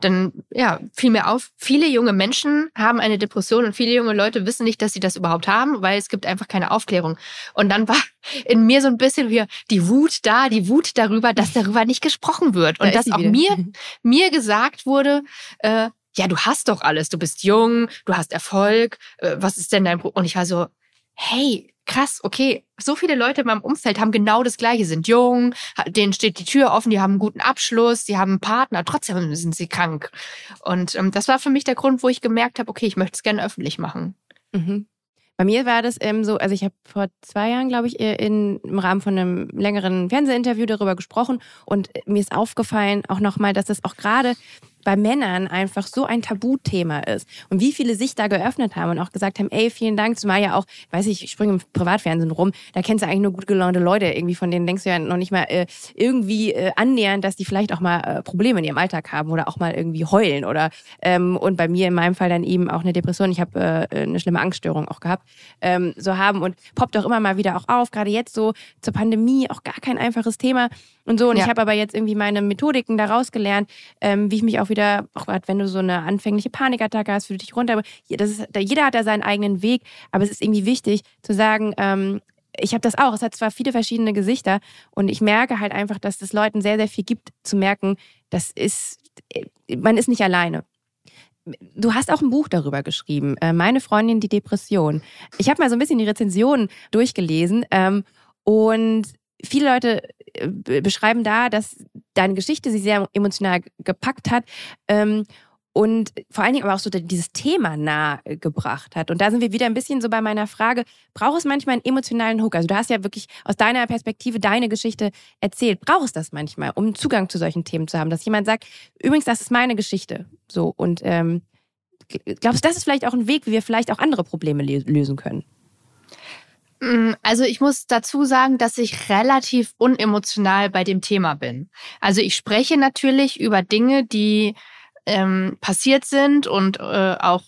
dann ja, fiel mir auf, viele junge Menschen haben eine Depression und viele junge Leute wissen nicht, dass sie das überhaupt haben, weil es gibt einfach keine Aufklärung. Und dann war in mir so ein bisschen wie die Wut da, die Wut darüber, dass darüber nicht gesprochen wird. Und da dass auch mir, mir gesagt wurde, äh, ja, du hast doch alles, du bist jung, du hast Erfolg, äh, was ist denn dein Problem? Und ich war so, hey, krass, okay, so viele Leute in meinem Umfeld haben genau das Gleiche, sind jung, denen steht die Tür offen, die haben einen guten Abschluss, die haben einen Partner, trotzdem sind sie krank. Und ähm, das war für mich der Grund, wo ich gemerkt habe, okay, ich möchte es gerne öffentlich machen. Mhm. Bei mir war das ähm, so, also ich habe vor zwei Jahren, glaube ich, in, im Rahmen von einem längeren Fernsehinterview darüber gesprochen und mir ist aufgefallen auch nochmal, dass das auch gerade bei Männern einfach so ein Tabuthema ist. Und wie viele sich da geöffnet haben und auch gesagt haben, ey, vielen Dank, zumal ja auch, weiß ich, ich springe im Privatfernsehen rum, da kennst du eigentlich nur gut gelaunte Leute, irgendwie von denen denkst du ja noch nicht mal äh, irgendwie äh, annähernd, dass die vielleicht auch mal äh, Probleme in ihrem Alltag haben oder auch mal irgendwie heulen oder ähm, und bei mir in meinem Fall dann eben auch eine Depression, ich habe äh, eine schlimme Angststörung auch gehabt, ähm, so haben und poppt auch immer mal wieder auch auf, gerade jetzt so zur Pandemie, auch gar kein einfaches Thema und so. Und ja. ich habe aber jetzt irgendwie meine Methodiken daraus gelernt, ähm, wie ich mich auch wieder, auch wenn du so eine anfängliche Panikattacke hast, für dich runter. Das ist, jeder hat da seinen eigenen Weg, aber es ist irgendwie wichtig zu sagen, ähm, ich habe das auch. Es hat zwar viele verschiedene Gesichter und ich merke halt einfach, dass es Leuten sehr, sehr viel gibt, zu merken, das ist, man ist nicht alleine. Du hast auch ein Buch darüber geschrieben, äh, Meine Freundin, die Depression. Ich habe mal so ein bisschen die Rezensionen durchgelesen ähm, und viele Leute äh, beschreiben da, dass deine Geschichte sie sehr emotional gepackt hat. Ähm, und vor allen Dingen aber auch so dieses Thema nahe gebracht hat. Und da sind wir wieder ein bisschen so bei meiner Frage, braucht es manchmal einen emotionalen Hook? Also du hast ja wirklich aus deiner Perspektive deine Geschichte erzählt. Braucht es das manchmal, um Zugang zu solchen Themen zu haben? Dass jemand sagt, übrigens, das ist meine Geschichte. So, und ähm, glaubst du, das ist vielleicht auch ein Weg, wie wir vielleicht auch andere Probleme lösen können? Mm, also ich muss dazu sagen, dass ich relativ unemotional bei dem Thema bin. Also ich spreche natürlich über Dinge, die ähm, passiert sind und äh, auch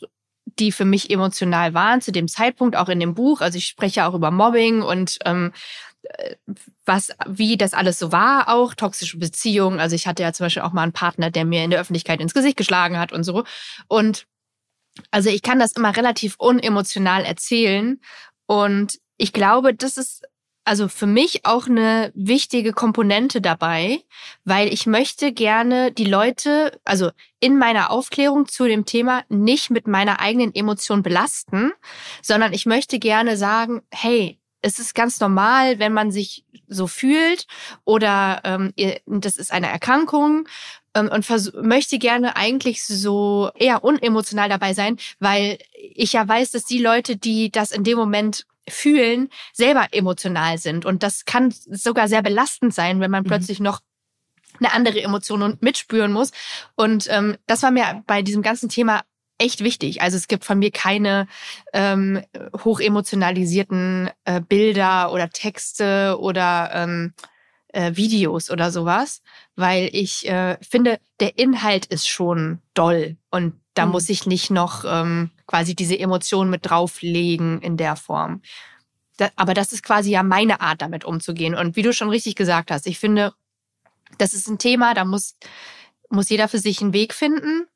die für mich emotional waren zu dem Zeitpunkt, auch in dem Buch. Also ich spreche auch über Mobbing und ähm, äh, was, wie das alles so war, auch toxische Beziehungen. Also ich hatte ja zum Beispiel auch mal einen Partner, der mir in der Öffentlichkeit ins Gesicht geschlagen hat und so. Und also ich kann das immer relativ unemotional erzählen und ich glaube, das ist also für mich auch eine wichtige Komponente dabei, weil ich möchte gerne die Leute, also in meiner Aufklärung zu dem Thema nicht mit meiner eigenen Emotion belasten, sondern ich möchte gerne sagen, hey, es ist ganz normal, wenn man sich so fühlt oder ähm, das ist eine Erkrankung ähm, und möchte gerne eigentlich so eher unemotional dabei sein, weil ich ja weiß, dass die Leute, die das in dem Moment fühlen, selber emotional sind. Und das kann sogar sehr belastend sein, wenn man mhm. plötzlich noch eine andere Emotion mitspüren muss. Und ähm, das war mir bei diesem ganzen Thema echt wichtig. Also es gibt von mir keine ähm, hochemotionalisierten äh, Bilder oder Texte oder ähm, äh, Videos oder sowas, weil ich äh, finde, der Inhalt ist schon doll und da mhm. muss ich nicht noch ähm, quasi diese Emotionen mit drauflegen in der Form. Da, aber das ist quasi ja meine Art, damit umzugehen. Und wie du schon richtig gesagt hast, ich finde, das ist ein Thema, da muss, muss jeder für sich einen Weg finden.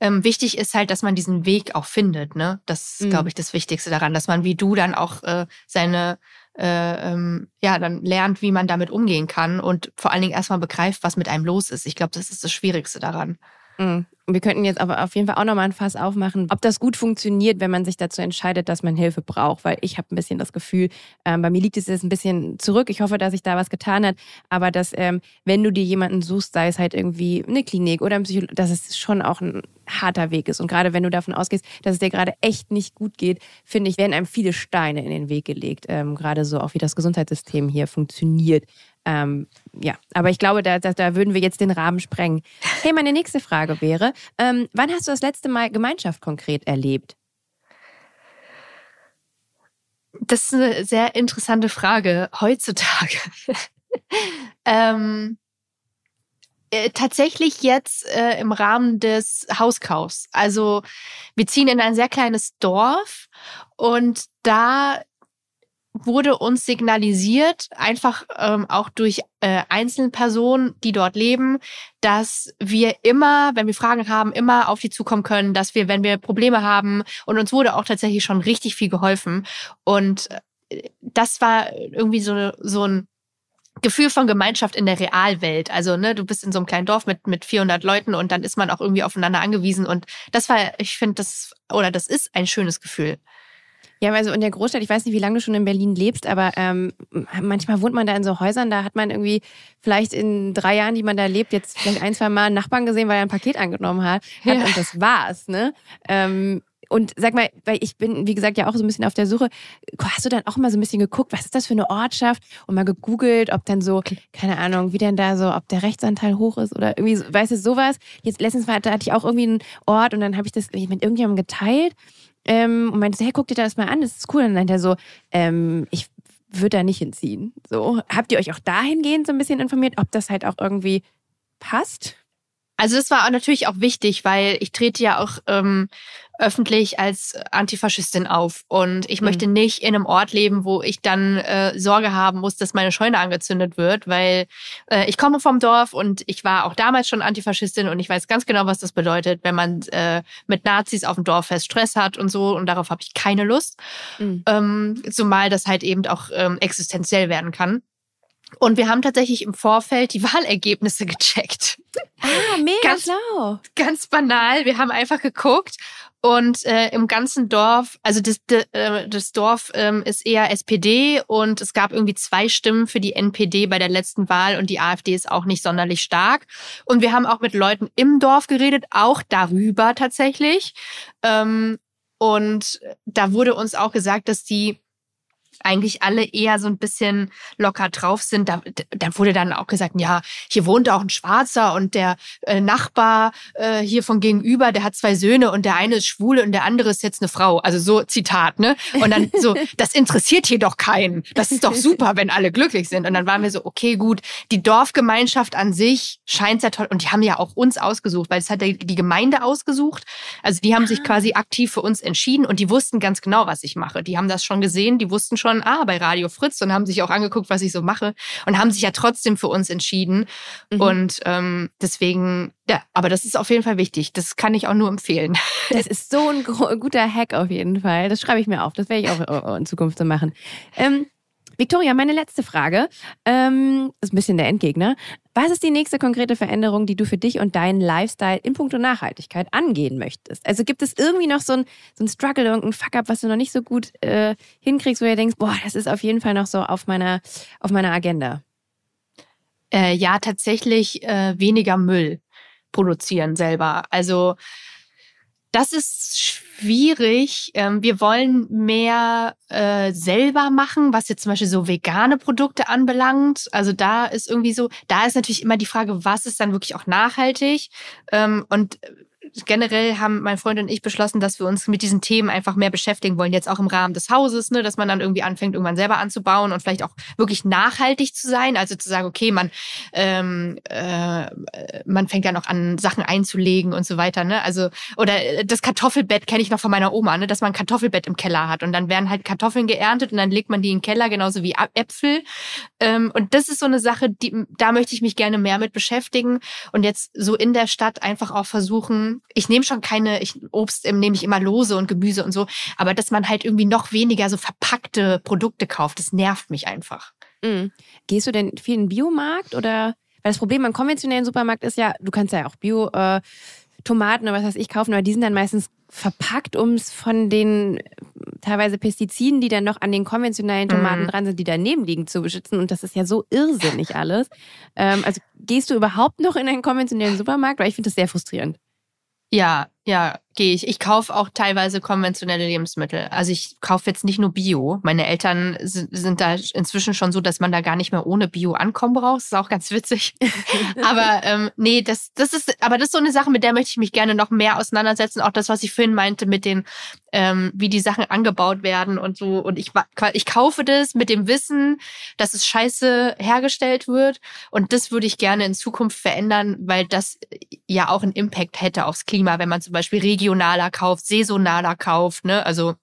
Ähm, wichtig ist halt, dass man diesen Weg auch findet. Ne? Das ist, mhm. glaube ich, das Wichtigste daran, dass man wie du dann auch äh, seine äh, ähm, ja, dann lernt, wie man damit umgehen kann und vor allen Dingen erstmal begreift, was mit einem los ist. Ich glaube, das ist das Schwierigste daran. Mhm. Wir könnten jetzt aber auf jeden Fall auch nochmal ein Fass aufmachen, ob das gut funktioniert, wenn man sich dazu entscheidet, dass man Hilfe braucht. Weil ich habe ein bisschen das Gefühl, ähm, bei mir liegt es jetzt ein bisschen zurück. Ich hoffe, dass sich da was getan hat. Aber dass, ähm, wenn du dir jemanden suchst, sei es halt irgendwie eine Klinik oder ein Psychologe, dass es schon auch ein harter Weg ist. Und gerade wenn du davon ausgehst, dass es dir gerade echt nicht gut geht, finde ich, werden einem viele Steine in den Weg gelegt. Ähm, gerade so auch wie das Gesundheitssystem hier funktioniert. Ähm, ja, aber ich glaube, da, da, da, würden wir jetzt den Rahmen sprengen. Hey, meine nächste Frage wäre, ähm, wann hast du das letzte Mal Gemeinschaft konkret erlebt? Das ist eine sehr interessante Frage heutzutage. ähm, äh, tatsächlich jetzt äh, im Rahmen des Hauskaufs. Also wir ziehen in ein sehr kleines Dorf und da wurde uns signalisiert, einfach ähm, auch durch äh, Einzelpersonen, die dort leben, dass wir immer, wenn wir Fragen haben, immer auf die zukommen können, dass wir, wenn wir Probleme haben, und uns wurde auch tatsächlich schon richtig viel geholfen. Und äh, das war irgendwie so, so ein Gefühl von Gemeinschaft in der Realwelt. Also, ne, du bist in so einem kleinen Dorf mit, mit 400 Leuten und dann ist man auch irgendwie aufeinander angewiesen. Und das war, ich finde, das, oder das ist ein schönes Gefühl. Ja, also in der Großstadt, ich weiß nicht, wie lange du schon in Berlin lebst, aber ähm, manchmal wohnt man da in so Häusern, da hat man irgendwie vielleicht in drei Jahren, die man da lebt, jetzt vielleicht ein, zwei Mal einen Nachbarn gesehen, weil er ein Paket angenommen hat. ja. Und das war's, ne? Ähm, und sag mal, weil ich bin, wie gesagt, ja auch so ein bisschen auf der Suche. Hast du dann auch mal so ein bisschen geguckt, was ist das für eine Ortschaft? Und mal gegoogelt, ob dann so, keine Ahnung, wie denn da so, ob der Rechtsanteil hoch ist oder irgendwie, weißt du, sowas. Jetzt letztens war, da hatte ich auch irgendwie einen Ort und dann habe ich das mit irgendjemandem geteilt ähm, und meinte, hey, guck dir das mal an, das ist cool. Und dann meinte er so, ähm, ich würde da nicht hinziehen. So, habt ihr euch auch dahingehend so ein bisschen informiert, ob das halt auch irgendwie passt? Also das war natürlich auch wichtig, weil ich trete ja auch ähm, öffentlich als Antifaschistin auf und ich mhm. möchte nicht in einem Ort leben, wo ich dann äh, Sorge haben muss, dass meine Scheune angezündet wird, weil äh, ich komme vom Dorf und ich war auch damals schon Antifaschistin und ich weiß ganz genau, was das bedeutet, wenn man äh, mit Nazis auf dem Dorffest Stress hat und so und darauf habe ich keine Lust, mhm. ähm, zumal das halt eben auch ähm, existenziell werden kann. Und wir haben tatsächlich im Vorfeld die Wahlergebnisse gecheckt. Ah, mega ganz, schlau. Ganz banal. Wir haben einfach geguckt und äh, im ganzen Dorf, also das, äh, das Dorf ähm, ist eher SPD und es gab irgendwie zwei Stimmen für die NPD bei der letzten Wahl und die AfD ist auch nicht sonderlich stark. Und wir haben auch mit Leuten im Dorf geredet, auch darüber tatsächlich. Ähm, und da wurde uns auch gesagt, dass die eigentlich alle eher so ein bisschen locker drauf sind. Da, da wurde dann auch gesagt, ja, hier wohnt auch ein Schwarzer und der äh, Nachbar äh, hier von gegenüber, der hat zwei Söhne und der eine ist schwul und der andere ist jetzt eine Frau. Also so Zitat, ne? Und dann so, das interessiert hier doch keinen. Das ist doch super, wenn alle glücklich sind. Und dann waren wir so, okay, gut, die Dorfgemeinschaft an sich scheint sehr toll. Und die haben ja auch uns ausgesucht, weil es hat die Gemeinde ausgesucht. Also die haben sich ah. quasi aktiv für uns entschieden und die wussten ganz genau, was ich mache. Die haben das schon gesehen, die wussten schon, von, ah, bei Radio Fritz und haben sich auch angeguckt, was ich so mache und haben sich ja trotzdem für uns entschieden. Mhm. Und ähm, deswegen, ja, aber das ist auf jeden Fall wichtig. Das kann ich auch nur empfehlen. Das ist so ein guter Hack auf jeden Fall. Das schreibe ich mir auf. Das werde ich auch in Zukunft so machen. Ähm, Victoria, meine letzte Frage. Ähm, ist ein bisschen der Endgegner. Was ist die nächste konkrete Veränderung, die du für dich und deinen Lifestyle in puncto Nachhaltigkeit angehen möchtest? Also gibt es irgendwie noch so ein, so ein Struggle, irgendein Fuck-up, was du noch nicht so gut äh, hinkriegst, wo du denkst, boah, das ist auf jeden Fall noch so auf meiner, auf meiner Agenda? Äh, ja, tatsächlich äh, weniger Müll produzieren selber. Also das ist schwierig. Ähm, wir wollen mehr äh, selber machen, was jetzt zum Beispiel so vegane Produkte anbelangt. Also da ist irgendwie so, da ist natürlich immer die Frage, was ist dann wirklich auch nachhaltig? Ähm, und generell haben mein Freund und ich beschlossen, dass wir uns mit diesen Themen einfach mehr beschäftigen wollen, jetzt auch im Rahmen des Hauses, ne, dass man dann irgendwie anfängt, irgendwann selber anzubauen und vielleicht auch wirklich nachhaltig zu sein. Also zu sagen, okay, man, ähm, äh, man fängt ja noch an, Sachen einzulegen und so weiter. Ne? Also, oder das Kartoffelbett kenne ich noch von meiner Oma, ne, dass man ein Kartoffelbett im Keller hat und dann werden halt Kartoffeln geerntet und dann legt man die in den Keller, genauso wie Äpfel. Ähm, und das ist so eine Sache, die, da möchte ich mich gerne mehr mit beschäftigen und jetzt so in der Stadt einfach auch versuchen, ich nehme schon keine, ich, Obst nehme ich immer lose und Gemüse und so, aber dass man halt irgendwie noch weniger so verpackte Produkte kauft, das nervt mich einfach. Mhm. Gehst du denn viel in den Biomarkt oder? Weil das Problem beim konventionellen Supermarkt ist ja, du kannst ja auch Bio äh, Tomaten oder was weiß ich kaufen, aber die sind dann meistens verpackt, um es von den teilweise Pestiziden, die dann noch an den konventionellen Tomaten mm. dran sind, die daneben liegen, zu beschützen. Und das ist ja so irrsinnig alles. Ähm, also gehst du überhaupt noch in einen konventionellen Supermarkt? Weil ich finde das sehr frustrierend. Ja, ja, gehe ich. Ich kaufe auch teilweise konventionelle Lebensmittel. Also ich kaufe jetzt nicht nur Bio. Meine Eltern sind, sind, da inzwischen schon so, dass man da gar nicht mehr ohne Bio ankommen braucht. Das ist auch ganz witzig. aber ähm, nee, das, das ist, aber das ist so eine Sache, mit der möchte ich mich gerne noch mehr auseinandersetzen. Auch das, was ich vorhin meinte, mit den, ähm, wie die Sachen angebaut werden und so. Und ich, ich kaufe das mit dem Wissen, dass es scheiße hergestellt wird. Und das würde ich gerne in Zukunft verändern, weil das ja auch einen Impact hätte aufs Klima, wenn man zum Beispiel regionaler kauft, saisonaler kauft, ne? Also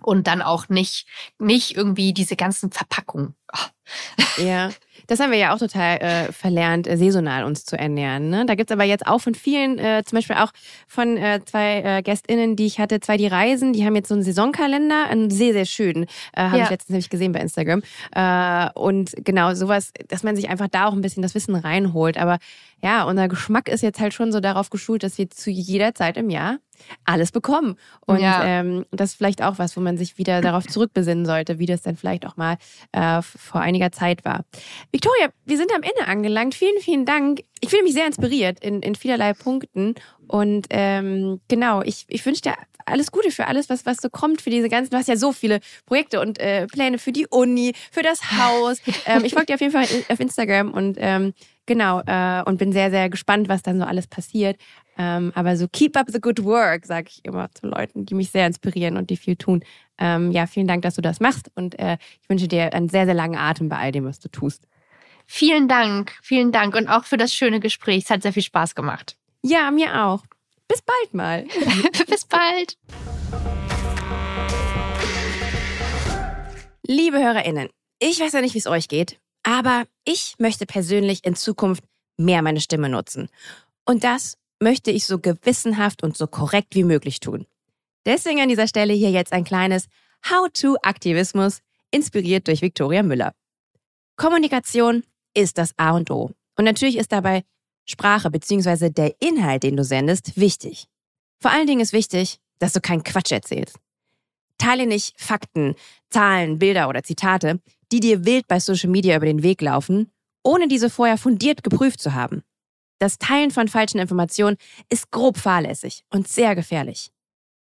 und dann auch nicht, nicht irgendwie diese ganzen Verpackungen. Oh. Ja. Das haben wir ja auch total äh, verlernt, äh, saisonal uns zu ernähren. Ne? Da gibt's aber jetzt auch von vielen, äh, zum Beispiel auch von äh, zwei äh, GästInnen, die ich hatte, zwei, die reisen, die haben jetzt so einen Saisonkalender, einen sehr, sehr schönen, äh, habe ja. ich letztens nämlich gesehen bei Instagram. Und genau sowas, dass man sich einfach da auch ein bisschen das Wissen reinholt. Aber ja, unser Geschmack ist jetzt halt schon so darauf geschult, dass wir zu jeder Zeit im Jahr alles bekommen. Und ja. ähm, das ist vielleicht auch was, wo man sich wieder darauf zurückbesinnen sollte, wie das dann vielleicht auch mal äh, vor einiger Zeit war. Victoria, wir sind am Ende angelangt. Vielen, vielen Dank. Ich fühle mich sehr inspiriert in, in vielerlei Punkten. Und ähm, genau, ich, ich wünsche dir alles Gute für alles, was, was so kommt, für diese ganzen, du hast ja so viele Projekte und äh, Pläne für die Uni, für das Haus. ähm, ich folge dir auf jeden Fall auf Instagram und ähm, genau, äh, und bin sehr, sehr gespannt, was dann so alles passiert. Ähm, aber so keep up the good work, sage ich immer zu Leuten, die mich sehr inspirieren und die viel tun. Ähm, ja, vielen Dank, dass du das machst und äh, ich wünsche dir einen sehr, sehr langen Atem bei all dem, was du tust. Vielen Dank, vielen Dank und auch für das schöne Gespräch. Es hat sehr viel Spaß gemacht. Ja, mir auch. Bis bald mal. Bis bald. Liebe HörerInnen, ich weiß ja nicht, wie es euch geht, aber ich möchte persönlich in Zukunft mehr meine Stimme nutzen. Und das möchte ich so gewissenhaft und so korrekt wie möglich tun. Deswegen an dieser Stelle hier jetzt ein kleines How-to-Aktivismus, inspiriert durch Viktoria Müller. Kommunikation ist das A und O. Und natürlich ist dabei Sprache bzw. der Inhalt, den du sendest, wichtig. Vor allen Dingen ist wichtig, dass du keinen Quatsch erzählst. Teile nicht Fakten, Zahlen, Bilder oder Zitate, die dir wild bei Social Media über den Weg laufen, ohne diese vorher fundiert geprüft zu haben. Das Teilen von falschen Informationen ist grob fahrlässig und sehr gefährlich.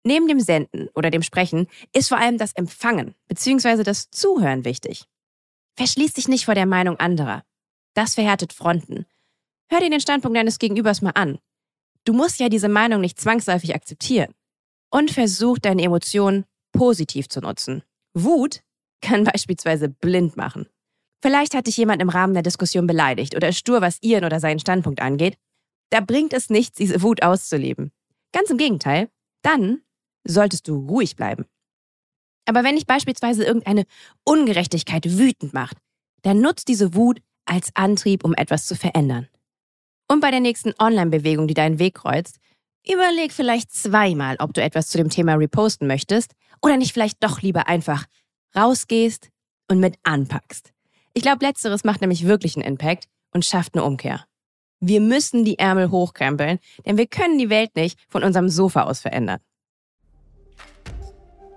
Neben dem Senden oder dem Sprechen ist vor allem das Empfangen bzw. das Zuhören wichtig. Verschließ dich nicht vor der Meinung anderer. Das verhärtet Fronten. Hör dir den Standpunkt deines Gegenübers mal an. Du musst ja diese Meinung nicht zwangsläufig akzeptieren. Und versuch deine Emotionen positiv zu nutzen. Wut kann beispielsweise blind machen. Vielleicht hat dich jemand im Rahmen der Diskussion beleidigt oder stur, was ihren oder seinen Standpunkt angeht. Da bringt es nichts, diese Wut auszuleben. Ganz im Gegenteil, dann solltest du ruhig bleiben. Aber wenn dich beispielsweise irgendeine Ungerechtigkeit wütend macht, dann nutzt diese Wut als Antrieb, um etwas zu verändern. Und bei der nächsten Online-Bewegung, die deinen Weg kreuzt, überleg vielleicht zweimal, ob du etwas zu dem Thema reposten möchtest oder nicht vielleicht doch lieber einfach rausgehst und mit anpackst. Ich glaube, letzteres macht nämlich wirklich einen Impact und schafft eine Umkehr. Wir müssen die Ärmel hochkrempeln, denn wir können die Welt nicht von unserem Sofa aus verändern.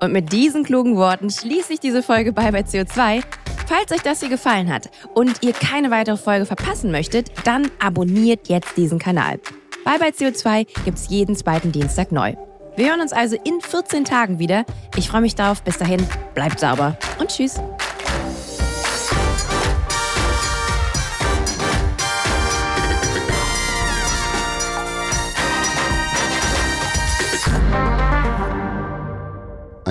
Und mit diesen klugen Worten schließe ich diese Folge bei bei CO2. Falls euch das hier gefallen hat und ihr keine weitere Folge verpassen möchtet, dann abonniert jetzt diesen Kanal. Bye bei CO2 gibt's jeden zweiten Dienstag neu. Wir hören uns also in 14 Tagen wieder. Ich freue mich darauf. Bis dahin, bleibt sauber und tschüss.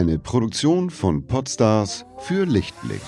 Eine Produktion von Podstars für Lichtblick.